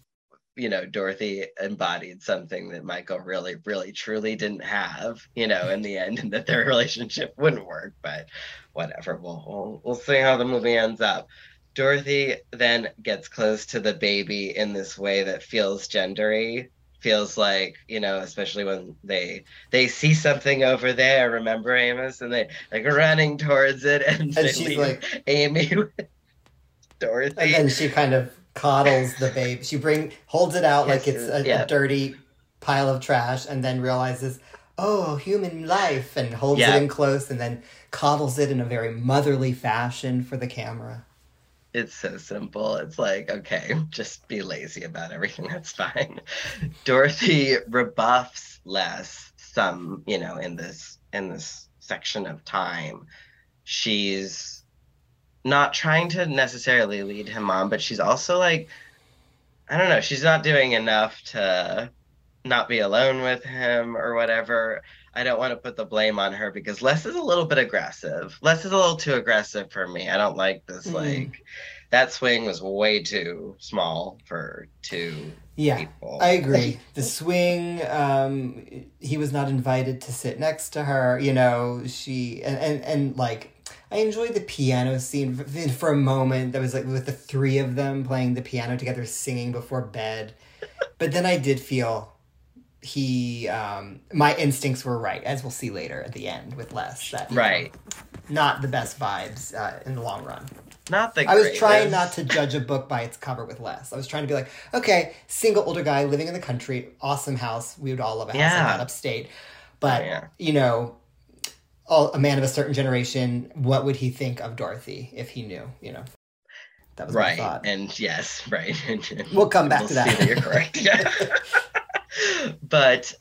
you know dorothy embodied something that michael really really truly didn't have you know in the end and that their relationship *laughs* wouldn't work but whatever. We'll, we'll we'll see how the movie ends up. Dorothy then gets close to the baby in this way that feels gendery feels like you know especially when they they see something over there remember amos and they like running towards it and, And she's like- amy *laughs* with dorothy And then she kind of coddles the babe. She bring holds it out like it's a, yeah. a dirty pile of trash, and then realizes, oh, human life, and holds Yeah. it in close, and then coddles it in a very motherly fashion for the camera. It's so simple. It's like okay *laughs* just be lazy about everything. *laughs* That's fine. Dorothy rebuffs les some you know in this in this section of time. She's not trying to necessarily lead him on but she's also like i don't know she's not doing enough to not be alone with him or whatever i don't want to put the blame on her because les is a little bit aggressive les is a little too aggressive for me i don't like this Mm. like that swing was way too small for two Yeah, people I agree. *laughs* The swing, um, he was not invited to sit next to her. You know, she and and, and like I enjoyed the piano scene for a moment. That was like with the three of them playing the piano together, singing before bed. *laughs* But then I did feel he, um, my instincts were right, as we'll see later at the end with Les. That right not the best vibes uh, in the long run. not the I was trying not to judge a book by its cover with Les. I was trying to be like, okay, single older guy living in the country, awesome house. We would all love a house Yeah. like that upstate. But Oh, yeah. you know, all, a man of a certain generation, what would he think of Dorothy if he knew? You know, that was right my thought. and yes right *laughs* We'll come back We'll to that. see you're correct yeah. *laughs* *laughs* *laughs* but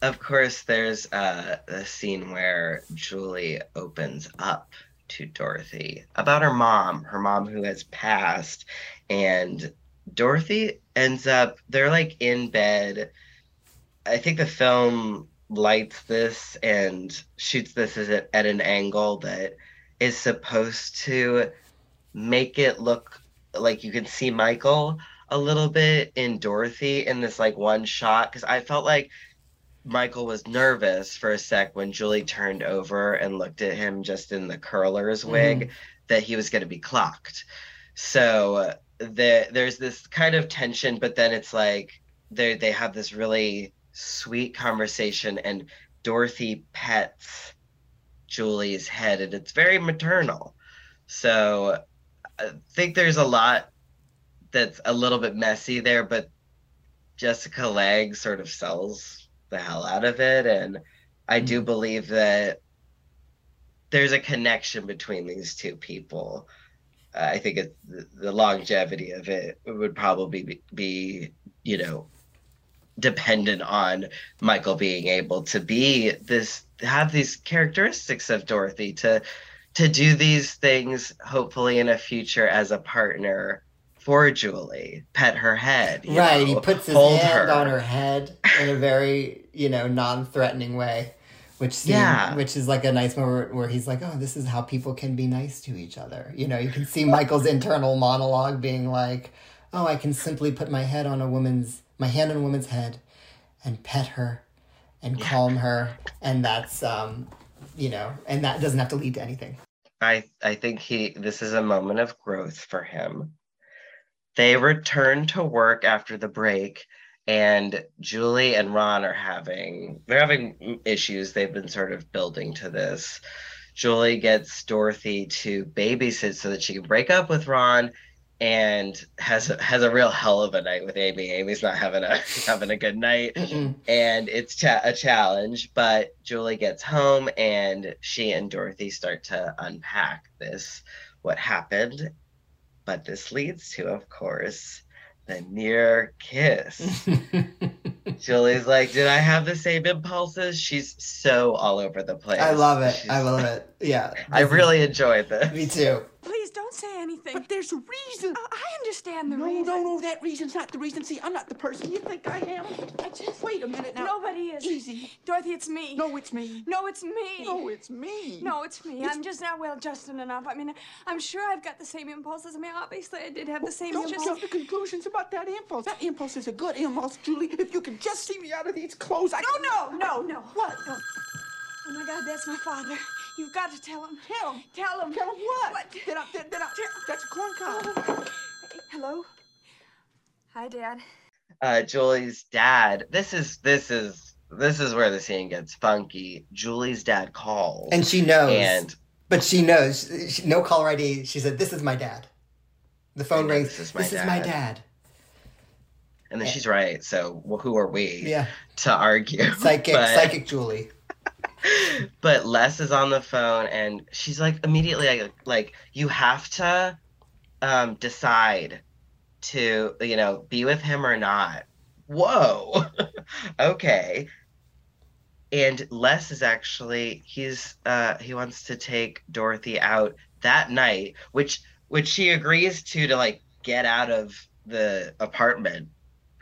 of course there's uh, a scene where julie opens up to dorothy about her mom her mom who has passed and dorothy ends up they're like in bed. I think the film lights this and shoots this as a, at an angle that is supposed to make it look like you can see Michael a little bit in Dorothy in this like one shot because I felt like Michael was nervous for a sec when Julie turned over and looked at him just in the curler's mm-hmm. wig that he was going to be clocked. So the, there's this kind of tension, but then it's like they they have this really sweet conversation and Dorothy pets Julie's head and it's very maternal. So I think there's a lot that's a little bit messy there, but Jessica Lange sort of sells the hell out of it. And I do believe that there's a connection between these two people. Uh, I think it, the, the longevity of it would probably be, be, you know, dependent on Michael being able to be this, have these characteristics of Dorothy to to do these things hopefully in a future as a partner for Julie, pet her head. you right, he puts his hand on her head in a very, you know, non-threatening way, which seem, Yeah. which is like a nice moment where, where he's like, "Oh, this is how people can be nice to each other." You know, you can see Michael's internal monologue being like, "Oh, I can simply put my head on a woman's, my hand on a woman's head, and pet her, and calm her, and that's, um, you know, and that doesn't have to lead to anything." I I think he this is a moment of growth for him. They return to work after the break and Julie and Ron are having they're having issues they've been sort of building to this. Julie gets Dorothy to babysit so that she can break up with Ron and has a, has a real hell of a night with Amy. Amy's not having a *laughs* having a good night Mm-mm. and it's cha- a challenge but julie gets home and she and dorothy start to unpack this what happened but this leads to of course the near kiss *laughs* julie's like did i have the same impulses she's so all over the place I love it. She's- I love it. Yeah, *laughs* i really enjoyed this Me too. Please don't say anything. But there's a reason. I I understand the no, reason. no, no, no, that reason's not the reason. See, I'm not the person you think I am. I just wait a minute now. Nobody is. Easy. Dorothy, it's me. No, it's me. No, it's me. No, it's me. No, it's me. I'm just not well adjusted enough. I mean, I'm sure I've got the same impulses. I mean, obviously, I did have the same. Don't it's just jump to conclusions about that impulse. That impulse is a good impulse, Julie. If you can just see me out of these clothes, I no, no, no, no. What? No. Oh my God, that's my father. You've got to tell him. Tell him. Tell him. Tell him what? What? Did I, did, did I, that's a corn cob. Hello. Hi, Dad. uh, Julie's dad. This is this is this is where the scene gets funky. Julie's dad calls, And she knows. and But she knows. She, no caller ID. She said, "This is my dad." The phone rings. "This This is my this dad. is my dad." dad. and then she's right. So well, who are we Yeah. to argue? Psychic, *laughs* But- psychic Julie. But Les is on the phone and she's like immediately like, like you have to um decide to you know be with him or not. Whoa. *laughs* Okay. And Les is actually he's uh he wants to take Dorothy out that night which which she agrees to to like get out of the apartment.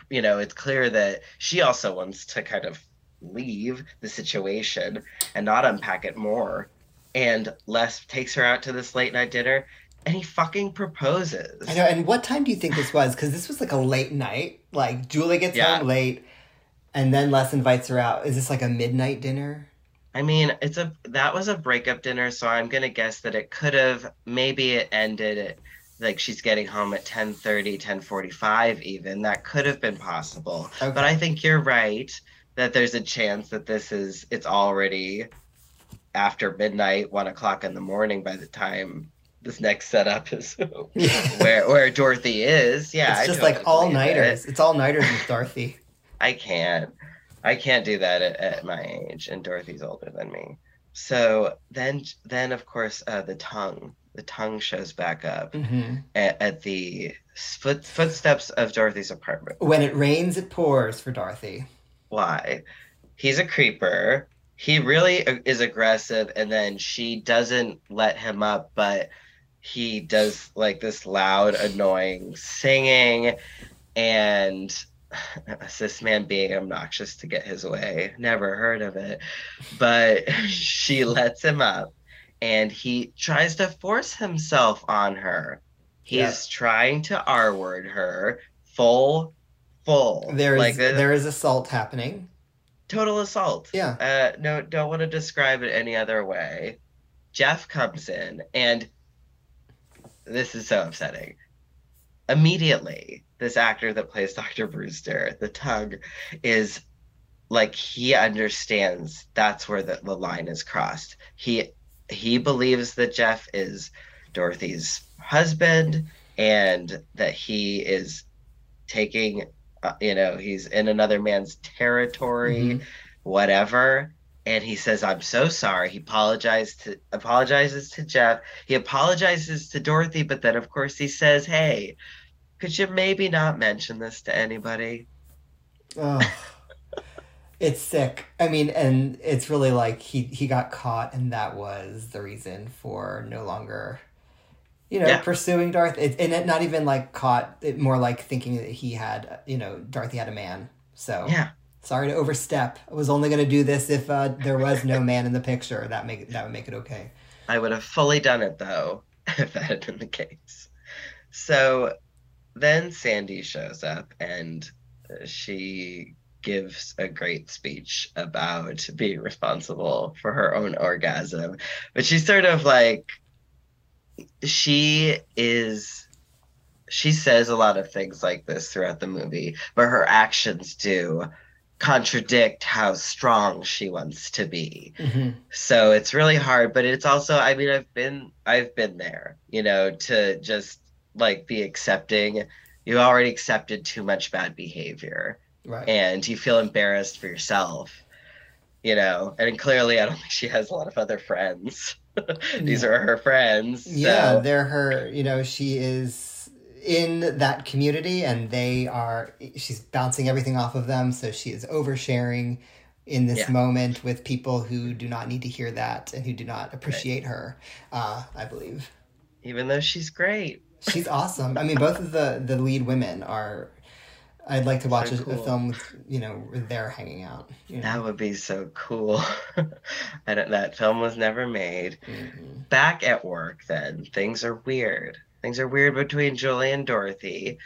You know it's clear that she also wants to kind of leave the situation and not unpack it more and Les takes her out to this late night dinner and he fucking proposes I know. And what time do you think this was? Because this was like a late night. Like Julie gets Yeah. home late, and then Les invites her out. Is this like a midnight dinner? I mean, it's a that was a breakup dinner, so I'm gonna guess that it could have maybe it ended at like she's getting home at 10:30, 10:45 even. That could have been possible. Okay. But I think you're right that there's a chance that this is it's already after midnight, one o'clock in the morning by the time this next setup is *laughs* where where Dorothy is. Yeah, it's I just totally like all believe it. nighters. It's all nighters with Dorothy. *laughs* I can't. I can't do that at, at my age, and Dorothy's older than me. So then, then of course, uh, the tongue, the tongue shows back up hmm at, at the foot, footsteps of Dorothy's apartment. When it rains, it pours for Dorothy. Why? He's a creeper. He really is aggressive, and then she doesn't let him up, but he does like this loud, annoying singing, and *sighs* this man being obnoxious to get his way. Never heard of it, but *laughs* she lets him up, and he tries to force himself on her. He's Yeah. trying to R word her full, full. There is like the- there is assault happening. total assault. Yeah. Uh, no, don't want to describe it any other way. Jeff comes in, and this is so upsetting. Immediately, this actor that plays Dr. Brewster, the tongue, is like he understands that's where the, the line is crossed. He he believes that Jeff is Dorothy's husband and that he is taking uh, you know he's in another man's territory Mhm. whatever and he says i'm so sorry he apologized to apologizes to jeff he apologizes to dorothy but then of course he says hey could you maybe not mention this to anybody Ugh. it's sick. I mean, and it's really like he he got caught, and that was the reason for no longer, you know, Yeah. pursuing Darth. It, and it not even like caught. It more like thinking that he had, you know, Dorothy had a man. So yeah sorry to overstep. I was only going to do this if uh, there was no man in the picture. That make that would make it okay. I would have fully done it though *laughs* if that had been the case. So then Sandy shows up and uh, she gives a great speech about being responsible for her own orgasm. But she's sort of like, she is. She says a lot of things like this throughout the movie, but her actions do contradict how strong she wants to be hmm so it's really hard but it's also i mean i've been i've been there you know to just like be accepting you already accepted too much bad behavior Right. and you feel embarrassed for yourself you know and clearly i don't think she has a lot of other friends *laughs* these are her friends Yeah, they're her. You know, she is in that community, and they are. She's bouncing everything off of them, so she is oversharing in this Yeah. moment with people who do not need to hear that and who do not appreciate her. Uh, I believe even though she's great she's awesome. I mean, both of the the lead women are. I'd like to watch a, a cool. film with you know where they're hanging out. You know? that would be so cool *laughs* I don't, that film was never made Mhm. back at work then things are weird things are weird between julie and dorothy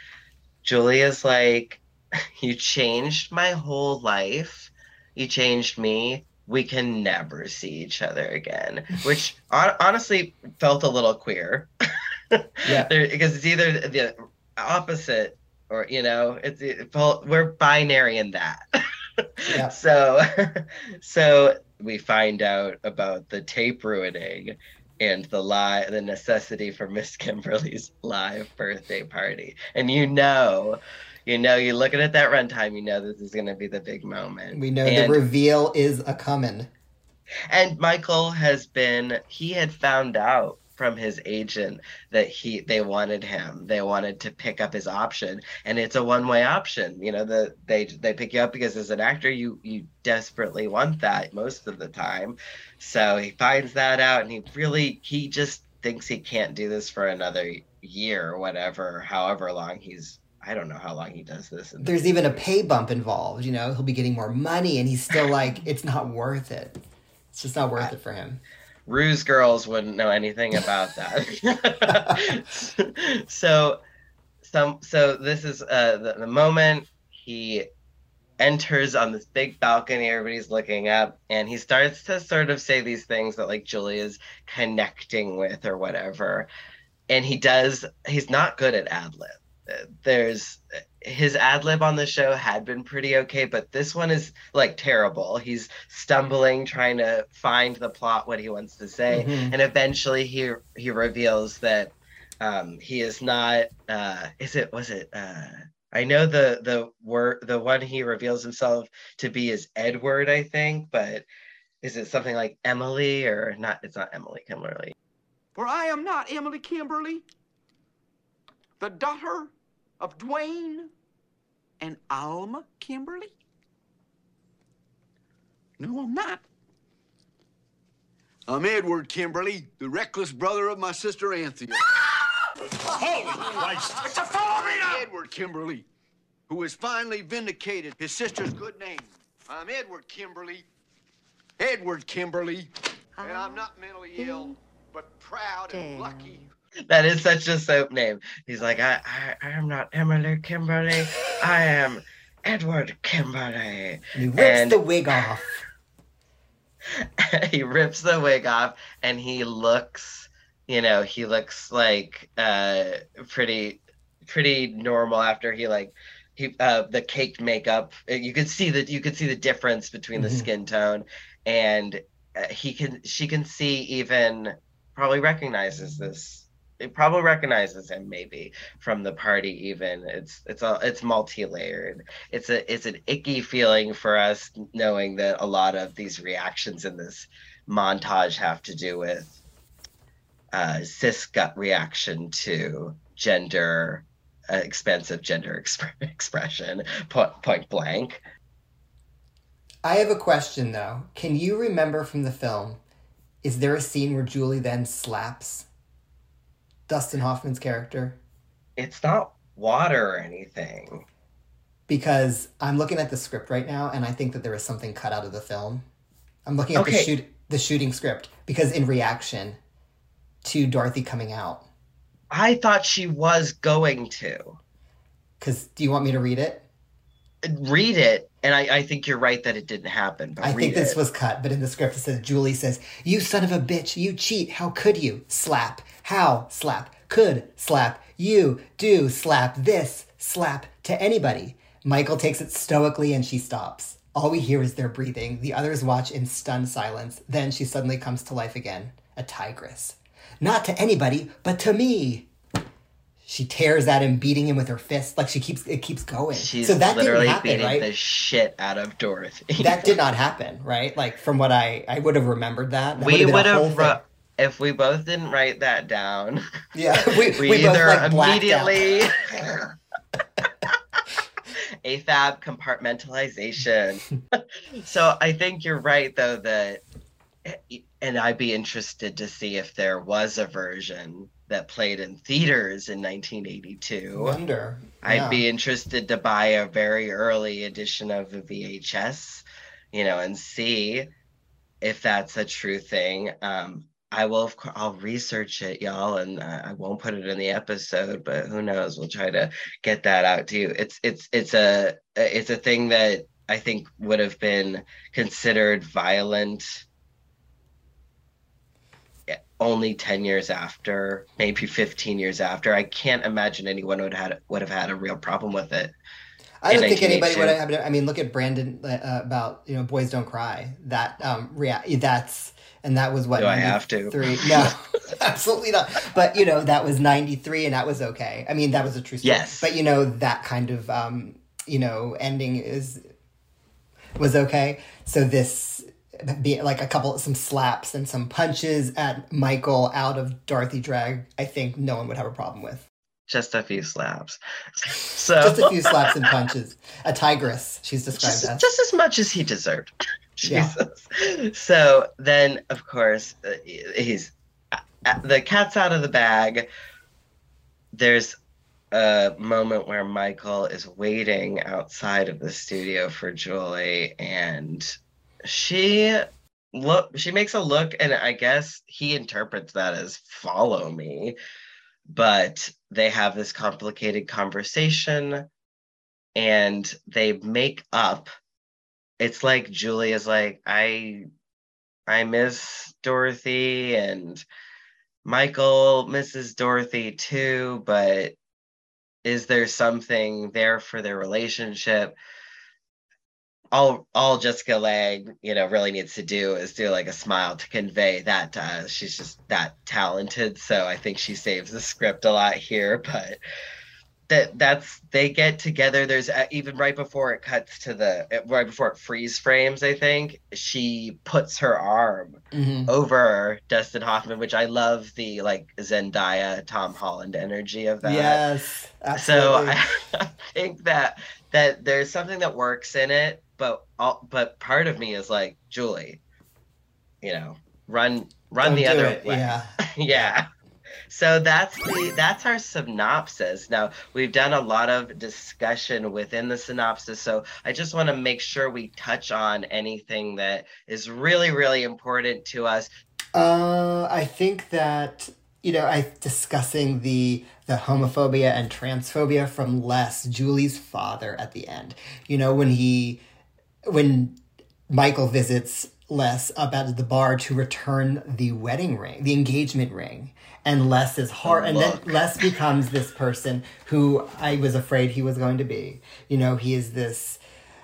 julie is like *laughs* you changed my whole life you changed me we can never see each other again *laughs* which hon- honestly felt a little queer Yeah. Because it's either the opposite or you know it's it, we're binary in that Yeah. *laughs* so *laughs* so we find out about the tape ruining and the lie the necessity for miss kimberly's live birthday party and you know you know you're looking at that runtime you know this is going to be the big moment We know and, the reveal is a coming. and michael has been he had found out from his agent that he they wanted him they wanted to pick up his option and it's a one-way option you know the they they pick you up because as an actor you you desperately want that most of the time so he finds that out and he really he just thinks he can't do this for another year or whatever however long he's i don't know how long he does this the There's even a pay bump involved. You know, he'll be getting more money, and he's still like, it's not worth it. It's just not worth it for him. Ruse girls wouldn't know anything about that. *laughs* So some so this is uh the, the moment he enters on this big balcony everybody's looking up and he starts to sort of say these things that like julia's connecting with or whatever. And he does he's not good at ad lib there's his ad lib on the show had been pretty okay, but this one is like terrible. He's stumbling, trying to find the plot, what he wants to say, Mhm. and eventually he he reveals that um, he is not. Uh, is it? Was it? Uh, I know the the word the one he reveals himself to be is Edward, I think, but is it something like Emily or not? It's not Emily Kimberly. For I am not Emily Kimberly, the daughter of Dwayne and Alma Kimberly. No, I'm not. I'm Edward Kimberly, the reckless brother of my sister Anthea. Holy Christ! It's a fallerina! Edward Kimberly, who has finally vindicated his sister's good name. I'm Edward Kimberly. Edward Kimberly. And I'm not mentally ill, but proud and lucky. That is such a soap name. He's like, I, I, I am not Emily Kimberly. I am Edward Kimberly. He rips And- the wig off. *laughs* he rips the wig off and he looks, you know, he looks like uh pretty pretty normal after he like he uh the caked makeup. Uh, You could see that you could see the difference between the Mhm. skin tone and uh, he can she can see even probably recognizes this it probably recognizes him maybe from the party even it's it's a it's multi-layered it's a it's an icky feeling for us knowing that a lot of these reactions in this montage have to do with uh, cis gut reaction to gender uh, gender *laughs* exp- expression point, point blank I have a question though. Can you remember from the film? Is there a scene where Julie then slaps Dustin Hoffman's character? it's not water or anything Because I'm looking at the script right now, and I think that there is something cut out of the film. I'm looking at the shoot the shooting script because in reaction to Dorothy coming out. i thought she was going to Because do you want me to read it? read it and i, I think you're right that it didn't happen but I think this it. was cut, but in the script it says Julie says, "You son of a bitch, you cheat. How could you? Slap. How? Slap. Could slap. You do slap this. Slap to anybody." Michael takes it stoically and she stops. All we hear is their breathing. The others watch in stunned silence. Then she suddenly comes to life again, a tigress. Not to anybody, but to me. She tears at him, beating him with her fist. Like she keeps it keeps going. she's so that didn't literally happen, beating right? the shit out of dorothy that *laughs* did not happen, right? Like from what I I would have remembered that. That we would have ru- if we both didn't write that down *laughs* Yeah, we, we, we, both either like blacked out. immediately *laughs* AFAB compartmentalization. so I think you're right though that eh, and I'd be interested to see if there was a version that played in theaters in 1982. Wonder. I'd be interested to buy a very early edition of the VHS, you know, and see if that's a true thing. Um, I will, of course, I'll research it, y'all, and uh, I won't put it in the episode, but who knows? We'll try to get that out to you. It's it's it's a it's a thing that I think would have been considered violent only 10 years after, maybe 15 years after. I can't imagine anyone would had would have had a real problem with it. I don't think anybody would have. I mean, look at Brandon uh, about you know boys don't cry. That um rea- that's and that was what Do I have to? 93 No, *laughs* absolutely not. But you know that was ninety three, and that was okay. I mean, that was a true story. Yes. But you know that kind of um you know ending is was okay. So this be like a couple of some slaps and some punches at Michael out of Dorothy drag. I think no one would have a problem with. Just a few slaps. *laughs* So Just a few slaps and punches. A tigress, she's described just, as. just as much as he deserved. *laughs* Yeah. Jesus. So then, of course, uh, he's uh, the cat's out of the bag. There's a moment where Michael is waiting outside of the studio for Julie, and she look. She makes a look, and I guess he interprets that as "follow me." But they have this complicated conversation, and they make up it's like Julie is like, I I miss Dorothy and Michael misses Dorothy too, but is there something there for their relationship? All all Jessica Lange, you know, really needs to do is do like a smile to convey that uh, she's just that talented. So I think she saves the script a lot here, *laughs* but that that's they get together there's uh, even right before it cuts to the uh, right before it freeze frames i think she puts her arm Mhm. over dustin hoffman which i love the like zendaya tom holland energy of that Yes, so absolutely. *laughs* I, think that that there's something that works in it but all, but part of me is like julie you know run run Don't the other it, way. Yeah. *laughs* yeah. So that's the that's our synopsis. Now we've done a lot of discussion within the synopsis so i just want to make sure we touch on anything that is really really important to us. Uh, I think that you know, I discussing the the homophobia and transphobia from Les, Julie's father, at the end. You know, when he when Michael visits Les up at the bar to return the wedding ring, the engagement ring. And Les is hard, and then. Les becomes this person who I was afraid he was going to be. You know, he is this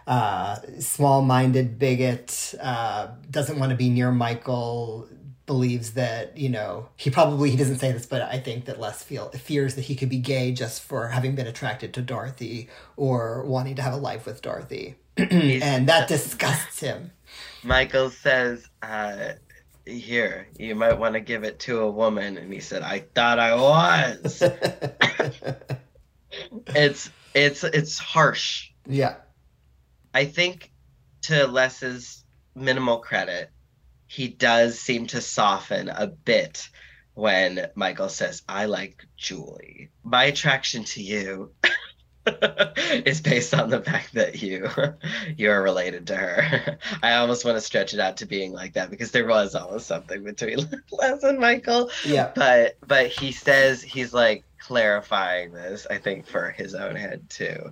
uh, small-minded bigot, uh, doesn't want to be near Michael, believes that you know he probably he doesn't say this, but I think that Les feel fears that he could be gay just for having been attracted to Dorothy or wanting to have a life with Dorothy, *clears throat* and that disgusts him. michael says uh here you might want to give it to a woman. And he said i thought i was. *laughs* *laughs* It's it's it's harsh. Yeah, I think to Les's minimal credit, he does seem to soften a bit when Michael says, I like Julie. My attraction to you *laughs* is based on the fact that you you're related to her. *laughs* I almost want to stretch it out to being like that because there was almost something between *laughs* Les and Michael. yeah. But but he says he's like clarifying this, I think, for his own head too.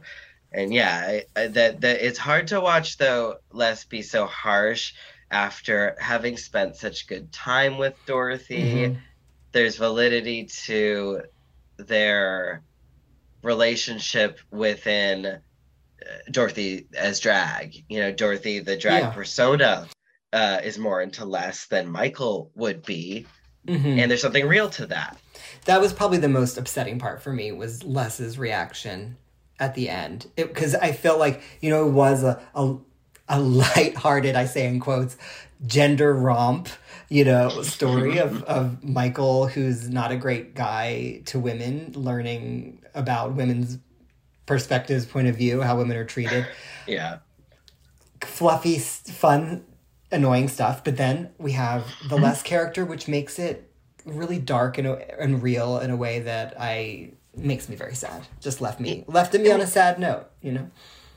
And yeah, I, I, that that it's hard to watch though Les be so harsh after having spent such good time with Dorothy. Mhm. There's validity to their relationship within uh, Dorothy as drag. You know, Dorothy the drag Yeah. persona uh, is more into Les than Michael would be, Mhm. and there's something real to that. That was probably the most upsetting part for me was Les's reaction at the end because I felt like you know it was a a, a lighthearted I say in quotes gender romp you know story of *laughs* of Michael who's not a great guy to women learning about women's perspectives point of view how women are treated Yeah. fluffy fun annoying stuff but then we have the mm-hmm. Les character which makes it really dark and, and real in a way that I makes me very sad. Just left me left me on a sad note, you know.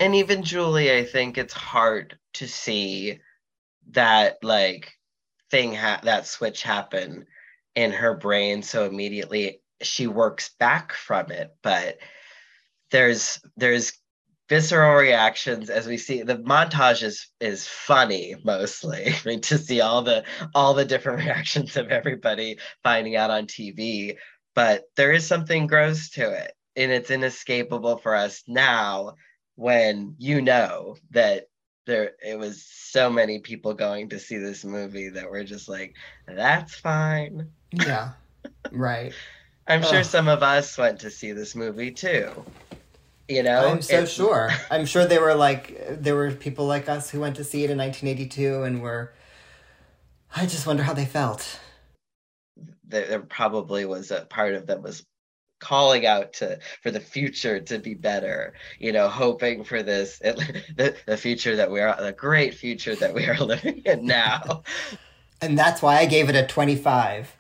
And even Julie, I think it's hard to see that like thing ha- that switch happen in her brain so immediately. She works back from it but there's there's visceral reactions as we see the montage is is funny mostly. *laughs* I mean, to see all the all the different *laughs* reactions of everybody finding out on tv but there is something gross to it and it's inescapable for us now when you know that there it was so many people going to see this movie that were just like that's fine Yeah. *laughs* Right. i'm sure some of us went to see this movie too you know I'm so It's- sure. *laughs* I'm sure they were like there were people like us who went to see it in 1982 and were. I just wonder how they felt. there, there probably was a part of them was calling out to for the future to be better you know hoping for this *laughs* the, the future that we are the great future that we are *laughs* living in now *laughs* And that's why I gave it a 25.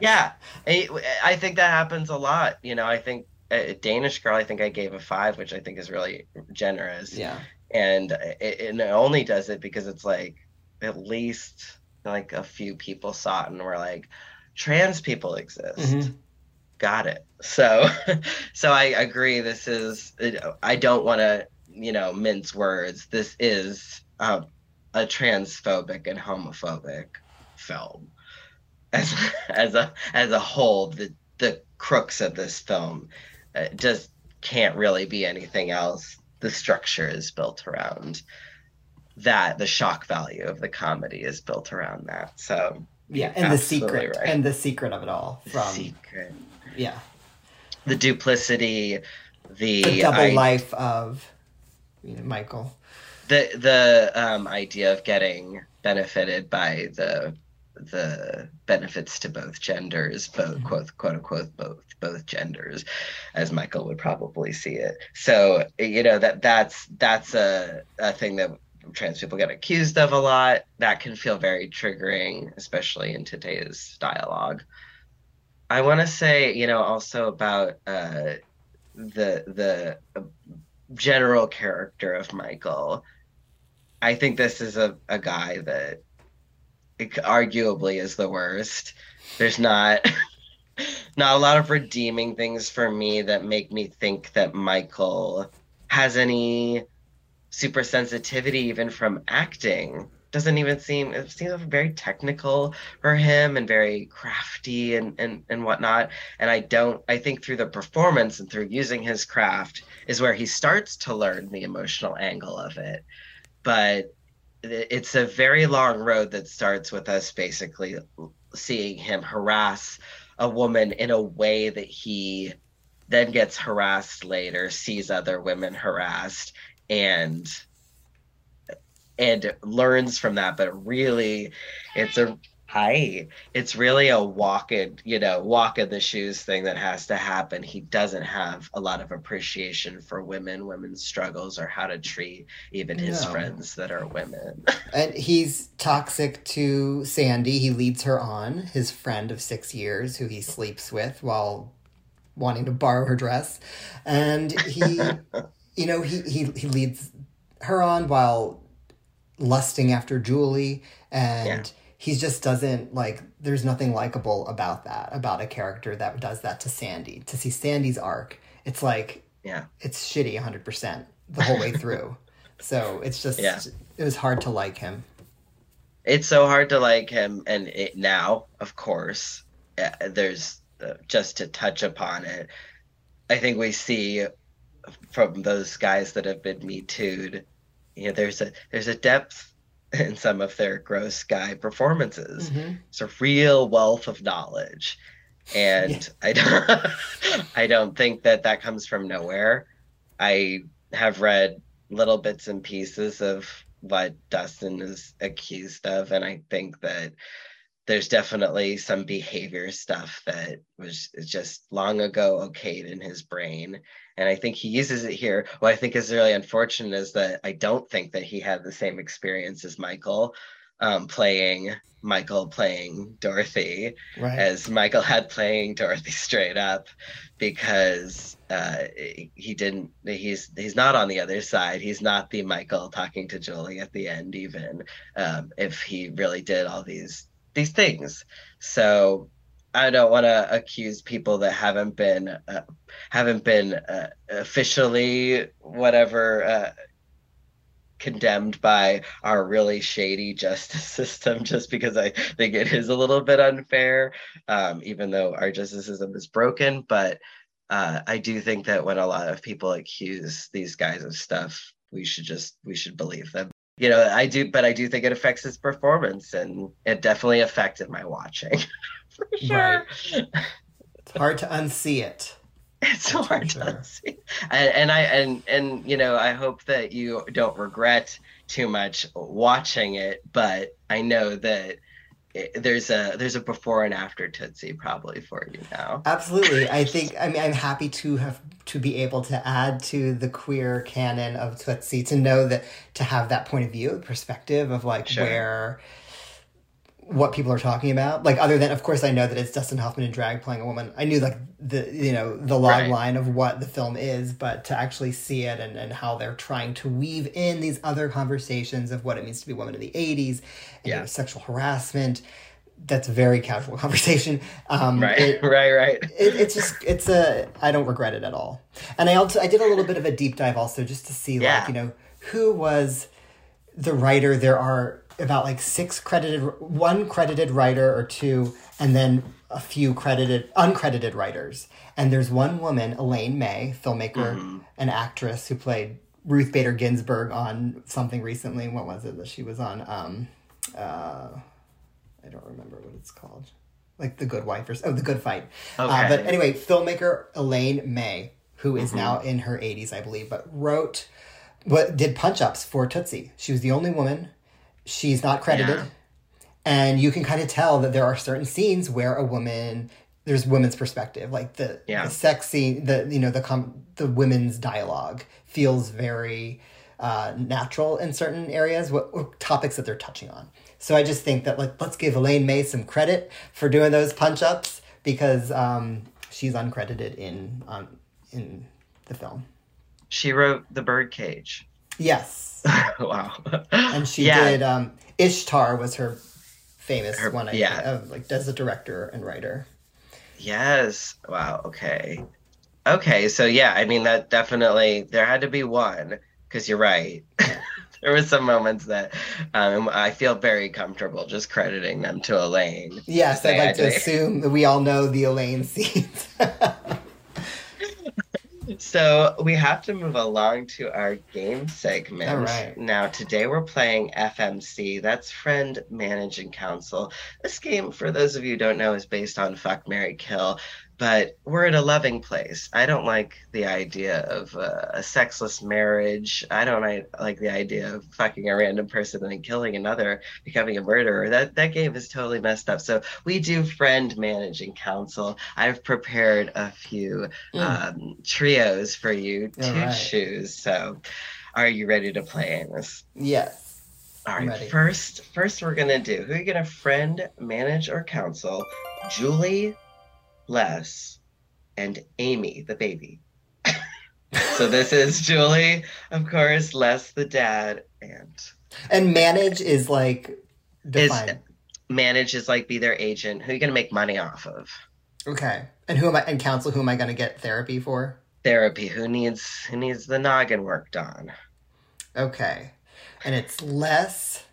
yeah I, I think that happens a lot you know i think a danish girl i think i gave a five which i think is really generous Yeah. and it, and it only does it because it's like at least like a few people saw it and were like trans people exist Mhm. Got it. So *laughs* so i agree. This is i don't want to you know mince words. This is a, a transphobic and homophobic film. As *laughs* as a as a whole the the crux of this film uh, just can't really be anything else. The structure is built around that. The shock value of the comedy is built around that. So Yeah, and the secret right. and the secret of it all from secret yeah the duplicity the, the double i- life of you know, Michael. the the um, idea of getting benefited by the the benefits to both genders, both quote quote unquote both both genders, as Michael would probably see it. So you know that that's that's a, a thing that trans people get accused of a lot. That can feel very triggering, especially in today's dialogue. I want to say, you know, also about uh, the the general character of Michael. I think this is a, a guy that arguably is the worst. There's not *laughs* not a lot of redeeming things for me that make me think that Michael has any super sensitivity even from acting. Doesn't even seem it seems very technical for him and very crafty and, and and whatnot. And I don't I think through the performance and through using his craft is where he starts to learn the emotional angle of it. But it's a very long road that starts with us basically seeing him harass a woman in a way that he then gets harassed later, sees other women harassed, and and learns from that. But really, it's a hi. It's really a walk in, you know, walk in the shoes thing that has to happen. He doesn't have a lot of appreciation for women, women's struggles, or how to treat even his No. friends that are women. *laughs* And he's toxic to Sandy. He leads her on, his friend of six years, who he sleeps with while wanting to borrow her dress. And he, *laughs* you know, he, he, he leads her on while lusting after Julie. And Yeah. he just doesn't like, there's nothing likable about that, about a character that does that to Sandy. To see Sandy's arc, it's like, yeah. it's shitty 100% the whole way through. *laughs* so it's just, Yeah. it was hard to like him. it's so hard to like him and it now of course uh, there's uh, just to touch upon it i think we see from those guys that have been me too'd you know there's a there's a depth *laughs* in some of their gross guy performances. Mhm. it's a real wealth of knowledge. And i don't *laughs* i don't think that that comes from nowhere. I have read little bits and pieces of what dustin is accused of and i think that there's definitely some behavior stuff that was just long ago okayed in his brain. And i think he uses it here. What i think is really unfortunate is that i don't think that he had the same experience as michael um, playing michael playing dorothy Right. as michael had playing dorothy straight up because uh, he didn't he's he's not on the other side. He's not the michael talking to julie at the end even um, if he really did all these these things so I don't want to accuse people that haven't been uh, haven't been uh, officially whatever uh, condemned by our really shady *laughs* justice system just because I think it is a little bit unfair, um, even though our justice system is broken. But uh, I do think that when a lot of people accuse these guys of stuff, we should just we should believe them. You know, I do, but I do think it affects his performance, and it definitely affected my watching. *laughs* For sure. It's hard to unsee it. It's hard to see. And, and I and and you know, I hope that you don't regret too much watching it, but I know that there's a there's a before and after Tootsie probably for you now. Absolutely. *laughs* I think I mean I'm happy to have to be able to add to the queer canon of Tootsie to know that to have that point of view, perspective of like Sure. where what people are talking about. Like other than of course I know that it's Dustin Hoffman in drag playing a woman. I knew like the you know, the log Right. line of what the film is, but to actually see it and, and how they're trying to weave in these other conversations of what it means to be a woman in the eighties and you Yeah. sexual harassment. That's a very casual *laughs* conversation. Um, Right, it- *laughs* right, right. it, it's just it's a I don't regret it at all. And I also I did a little bit of a deep dive also just to see Yeah. like you know who was the writer. There are about like six credited one credited writer or two, and then a few credited uncredited writers. And there's one woman, Elaine May, filmmaker and actress who played Ruth Bader Ginsburg on something recently. What was it that she was on? Um, uh, I don't remember what it's called. Like the Good Wife or oh, the Good Fight. Uh, Okay. but anyway, filmmaker Elaine May, who is Mhm. now in her 80s, I believe, but wrote what did punch ups for Tootsie. She was the only woman. She's not credited. Yeah. And you can kind of tell that there are certain scenes where a woman there's women's perspective, like the, Yeah. the sex scene, the you know the com- the women's dialogue feels very uh, natural in certain areas, what, topics that they're touching on. So I just think that like let's give Elaine May some credit for doing those punch ups because um, she's uncredited in um, in the film. She wrote The Birdcage. Yes, *laughs* wow. and she Yeah. did um, Ishtar was her famous Her- one. I yeah. of, like as a director and writer. Yes. Wow. Okay. Okay. So yeah, I mean that definitely there had to be one because you're right. *laughs* there were some moments that um, I feel very comfortable just crediting them to Elaine. Yes, I'd like I to assume that we all know the Elaine scenes. *laughs* So we have to move along to our game segment. All right. Now today we're playing FMC. That's Friend Managing Council. This game, for those of you who don't know, is based on Fuck Mary Kill. But we're in a loving place. I don't like the idea of uh, a sexless marriage. I don't I, like the idea of fucking a random person and then killing another, becoming a murderer. That that game is totally messed up. So we do friend managing council. I've prepared a few Mm. um, trios for you to right. choose. So, are you ready to play, Amos? yes. All right. First, first we're gonna do who are you gonna friend, manage, or counsel? Julie, Les, and Amy, the baby. *laughs* so this is Julie, of course, Les, the dad, and And manage is like is manage is like be their agent. Who are you gonna make money off of? Okay. And who am I and counsel who am I gonna get therapy for? Therapy. Who needs who needs the noggin worked on? Okay. And it's Les,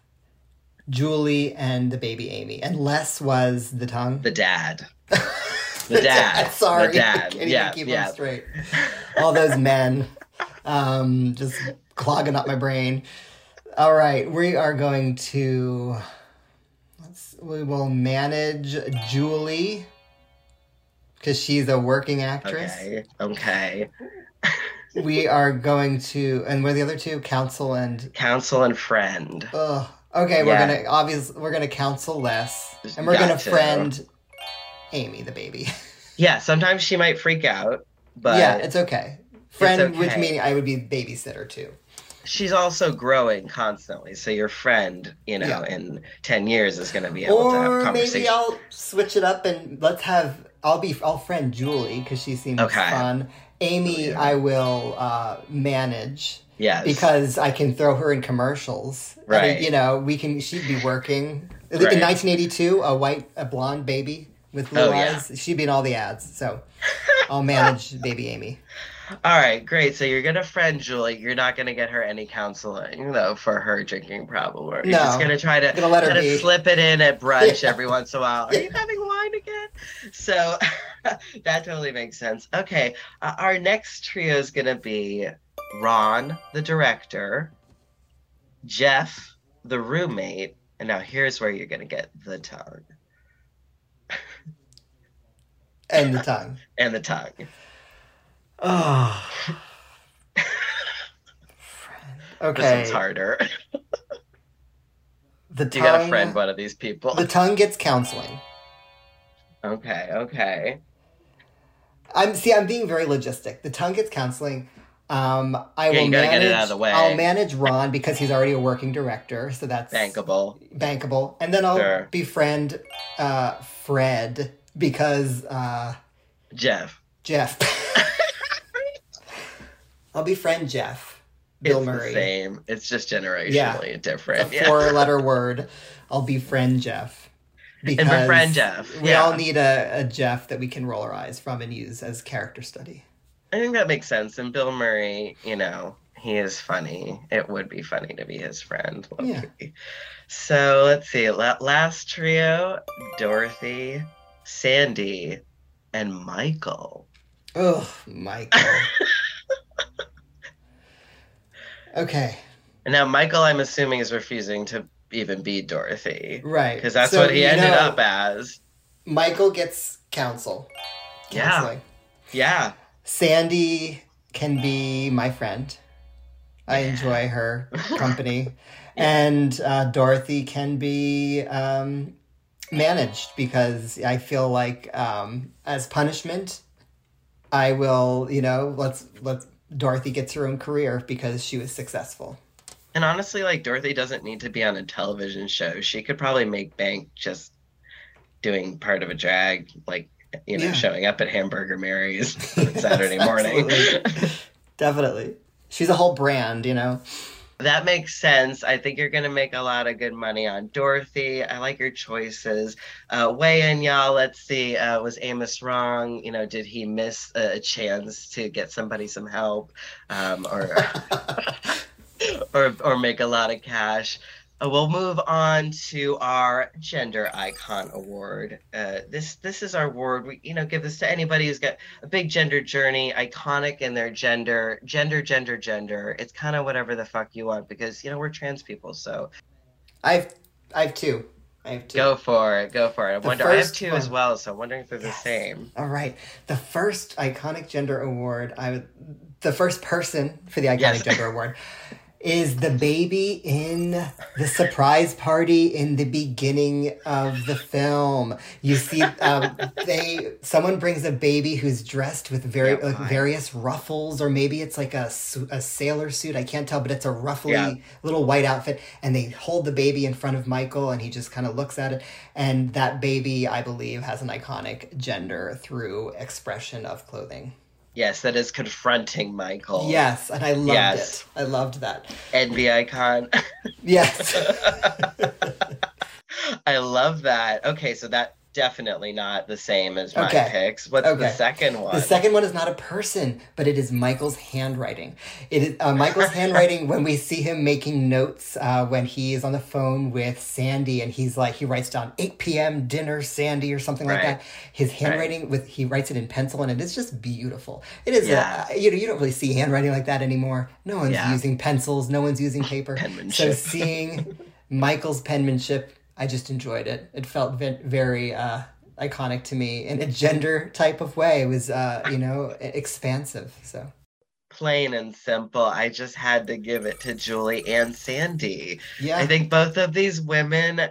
Julie, and the baby Amy. And Les was the tongue. The dad. *laughs* The *laughs* dad. Sorry. The dad. *laughs* Can't yeah. even keep yeah. them straight. All those men. Um, just clogging up my brain. All right, we are going to let's we will manage Julie because she's a working actress. Okay. Okay. *laughs* We are going to and are the other two? Counsel and Counsel and friend. Ugh. Okay, we're gonna obviously we're gonna counsel Les, and we're Got gonna to. Amy, the baby. *laughs* Yeah, sometimes she might freak out, but yeah, it's okay. Friend, which okay. meaning I would be babysitter too. she's also growing constantly. So your friend, you know, Yeah. in ten years is going to be able to have Or maybe I'll switch it up and let's have. I'll be. I'll friend Julie because she seems Okay. fun. Amy, I will uh, manage Yes. because I can throw her in commercials. I mean, Right. you know, we can. She'd be working in 1982. A white, a blonde baby with blue Oh, yeah. eyes. She'd be in all the ads. So *laughs* I'll manage baby Amy. All right, great. So you're gonna friend Julie. You're not gonna get her any counseling though for her drinking problem. Or you're just gonna try to Gonna let her kind of slip it in at brunch Yeah. *laughs* every once in a while. Are you having wine again? So *laughs* that totally makes sense. Okay, uh, our next trio is gonna be Ron, the director, Jeff, the roommate, and now here's where you're gonna get the tongue And the tongue. *laughs* and the tongue. Oh. *sighs* This Okay. one's harder. The tongue, You gotta tongue- friend one of these people. The tongue gets counseling. Okay, okay. I'm see. I'm being very logistic. The tongue gets counseling. Um, I Yeah, will you manage. get it out of the way. I'll manage Ron because he's already a working director, so that's Bankable. bankable. And then I'll Sure. befriend uh, Fred because uh, Jeff. Jeff. *laughs* I'll befriend Jeff. Bill it's Murray. the same. It's just generationally Yeah. different. A Yeah. four-letter *laughs* word. I'll befriend Jeff. And befriend Jeff, We all need a, a Jeff that we can roll our eyes from and use as character study. I think that makes sense. And Bill Murray, you know, he is funny. It would be funny to be his friend. Yeah. So let's see. La- last trio Dorothy, Sandy, and Michael. Oh, Michael. *laughs* okay. And now Michael, I'm assuming, is refusing to even be Dorothy. Right. Because that's So, what he ended know- up as. Michael gets counsel. Yeah. Counseling. Yeah. Sandy can be my friend. I enjoy her *laughs* company. And uh, Dorothy can be um, managed because I feel like um, as punishment, I will, you know, let's let's Dorothy gets her own career because she was successful. And honestly, like Dorothy doesn't need to be on a television show. She could probably make bank just doing part of a drag, like you know, Yeah. showing up at Hamburger Mary's *laughs* Saturday morning. *laughs* Definitely. She's a whole brand, you know. That makes sense. I think you're gonna make a lot of good money on Dorothy. I like your choices. Uh, weigh in, y'all. Let's see. Uh, was Amos wrong? You know, did he miss a a chance to get somebody some help, um, or *laughs* or or make a lot of cash? Uh, we'll move on to our gender icon award. Uh, this this is our award. We you know give this to anybody who's got a big gender journey, iconic in their gender, gender, gender, gender. It's kind of whatever the fuck you want because you know we're trans people. So I've I've two. I have two. go for it, go for it. I The wonder. I have two as well, so I'm wondering if they're the same. All right. The first iconic gender award, I would, the first person for the iconic Yes. gender award *laughs* is the baby in the surprise party in the beginning of the film. You see, um, *laughs* they someone brings a baby who's dressed with very Yeah, like various ruffles, or maybe it's like a a sailor suit. I can't tell, but it's a ruffly Yeah. little white outfit, and they hold the baby in front of Michael, and he just kind of looks at it. And that baby, I believe, has an iconic gender through expression of clothing. Yes, that is confronting Michael. Yes, and I loved Yes. it. I loved that. envy icon. Yes. *laughs* I love that. Okay, so that definitely not the same as my Okay. picks. What's the second one? The second one is not a person, but it is Michael's handwriting. It is uh, Michael's *laughs* handwriting when we see him making notes uh, when he is on the phone with Sandy, and he's like he writes down 8 p.m. dinner Sandy or something like that. His handwriting with he writes it in pencil, and it is just beautiful. It is Yeah. uh, you know you don't really see handwriting like that anymore. No one's Yeah. using pencils. No one's using paper. So seeing *laughs* Michael's penmanship, I just enjoyed it. It felt ve- very uh, iconic to me in a gender type of way. It was, uh, you know, expansive. So Plain and simple. I just had to give it to Julie and Sandy. yeah, I think both of these women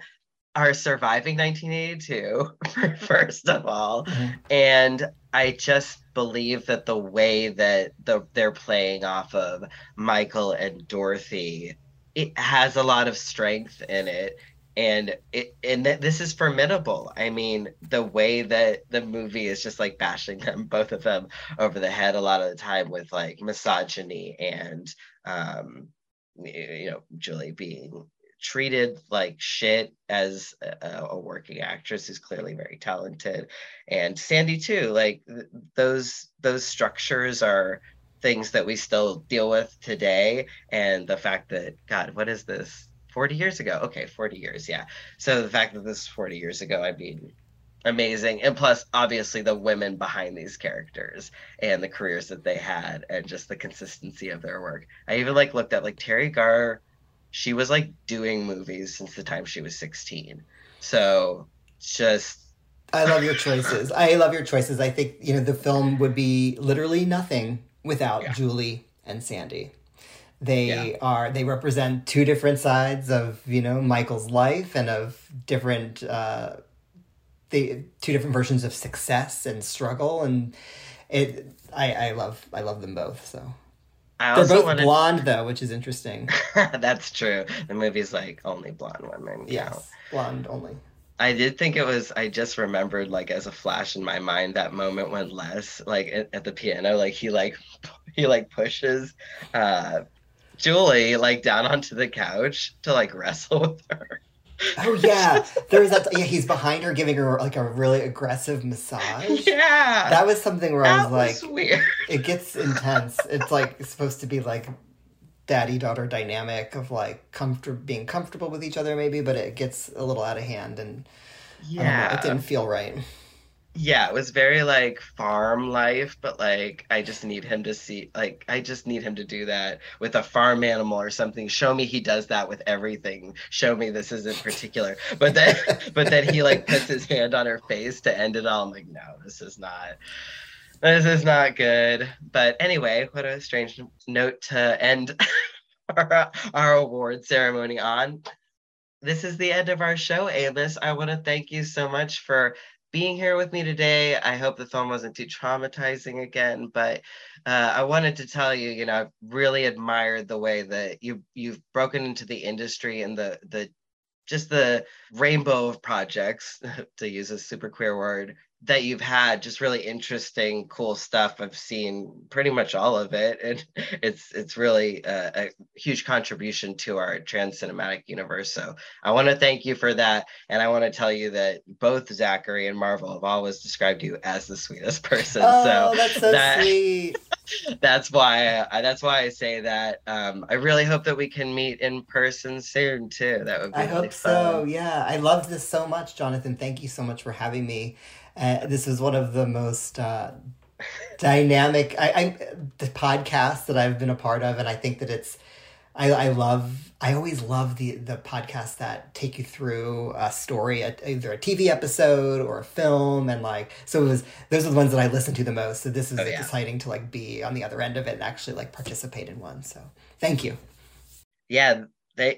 are surviving 1982, *laughs* first of all. Mhm. And I just believe that the way that the, they're playing off of Michael and Dorothy, it has a lot of strength in it. And it and that this is formidable. I mean, the way that the movie is just like bashing them, *laughs* both of them, over the head a lot of the time with like misogyny and um you know, Julie being treated like shit as a, a working actress who's clearly very talented, and Sandy too. Like th- those those structures are things that we still deal with today, and the fact that God, what is this? 40 years ago. Okay, 40 years. Yeah. So the fact that this is 40 years ago, I mean, amazing. And plus, obviously, the women behind these characters and the careers that they had and just the consistency of their work. I even like looked at like Teri Garr, she was like doing movies since the time she was 16. So just. I love your choices. I love your choices. I think, you know, the film would be literally nothing without yeah. Julie and Sandy. They yeah. are they represent two different sides of you know Michael's life and of different uh, the two different versions of success and struggle and it I I love I love them both so. I They're both wanted... blonde though, which is interesting. *laughs* That's true. The movie's like only blonde women. Yes, know. blonde only. I did think it was. I just remembered, like, as a flash in my mind, that moment when Les, like, at, at the piano, like, he like, *laughs* he like pushes, uh, Julie like down onto the couch to like wrestle with her. Oh yeah, there's that. Yeah, he's behind her, giving her like a really aggressive massage. *laughs* Yeah, that was something where I was, was like, weird. It gets intense. it's like it's supposed to be like daddy daughter dynamic of like comfort being comfortable with each other, maybe, but it gets a little out of hand, and yeah, know, it didn't feel right yeah, it was very like farm life, but like I just need him to see like I just need him to do that with a farm animal or something. Show me he does that with everything. Show me this isn't particular. But then *laughs* but then he like puts his hand on her face to end it all. I'm like, no, this is not this is not good. But anyway, what a strange note to end *laughs* our, our award ceremony on. This is the end of our show, Amos. I want to thank you so much for being here with me today. I hope the film wasn't too traumatizing again, but uh, I wanted to tell you, you know, I've really admired the way that you you've broken into the industry and the the just the rainbow of projects, *laughs* to use a super queer word, that you've had just really interesting cool stuff. I've seen pretty much all of it and *laughs* it's it's really a, a, huge contribution to our trans cinematic universe. So i want to thank you for that and i want to tell you that both Zackary and marvel have always described you as the sweetest *laughs* person. Oh, so that's so that, sweet. *laughs* that's why I, that's why i say that. Um, i really hope that we can meet in person soon too. That would be i really hope fun. so yeah i love this so much jonathan. Thank you so much for having me uh, this is one of the most uh, dynamic I, I the podcasts that I've been a part of, and I think that it's I, I love I always love the the podcasts that take you through a story, a, either a TV episode or a film, and like so it was those are the ones that I listen to the most. So this is oh, yeah. exciting to like be on the other end of it and actually like participate in one. So thank you. Yeah,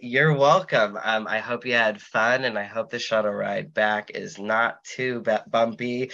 you're welcome. Um, I hope you had fun, and I hope the shuttle ride back is not too bumpy.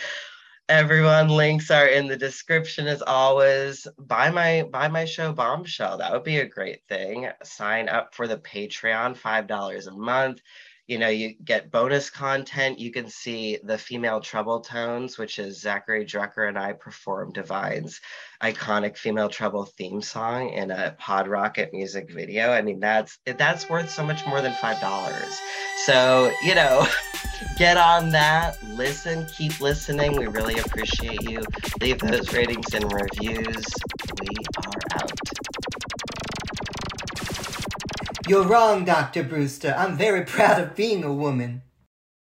Everyone, links are in the description as always. Buy my buy my show Bombshell. That would be a great thing. Sign up for the Patreon, five dollars a month you know, you get bonus content. You can see the Female Trouble tones, which is Zackary Drucker and I perform Divine's iconic Female Trouble theme song in a Pod Rocket music video. I mean, that's that's worth so much more than five dollars. So you know, *laughs* get on that. Listen, keep listening. We really appreciate you. Leave those ratings and reviews. We are out. You're wrong, Dr. Brewster. I'm very proud of being a woman.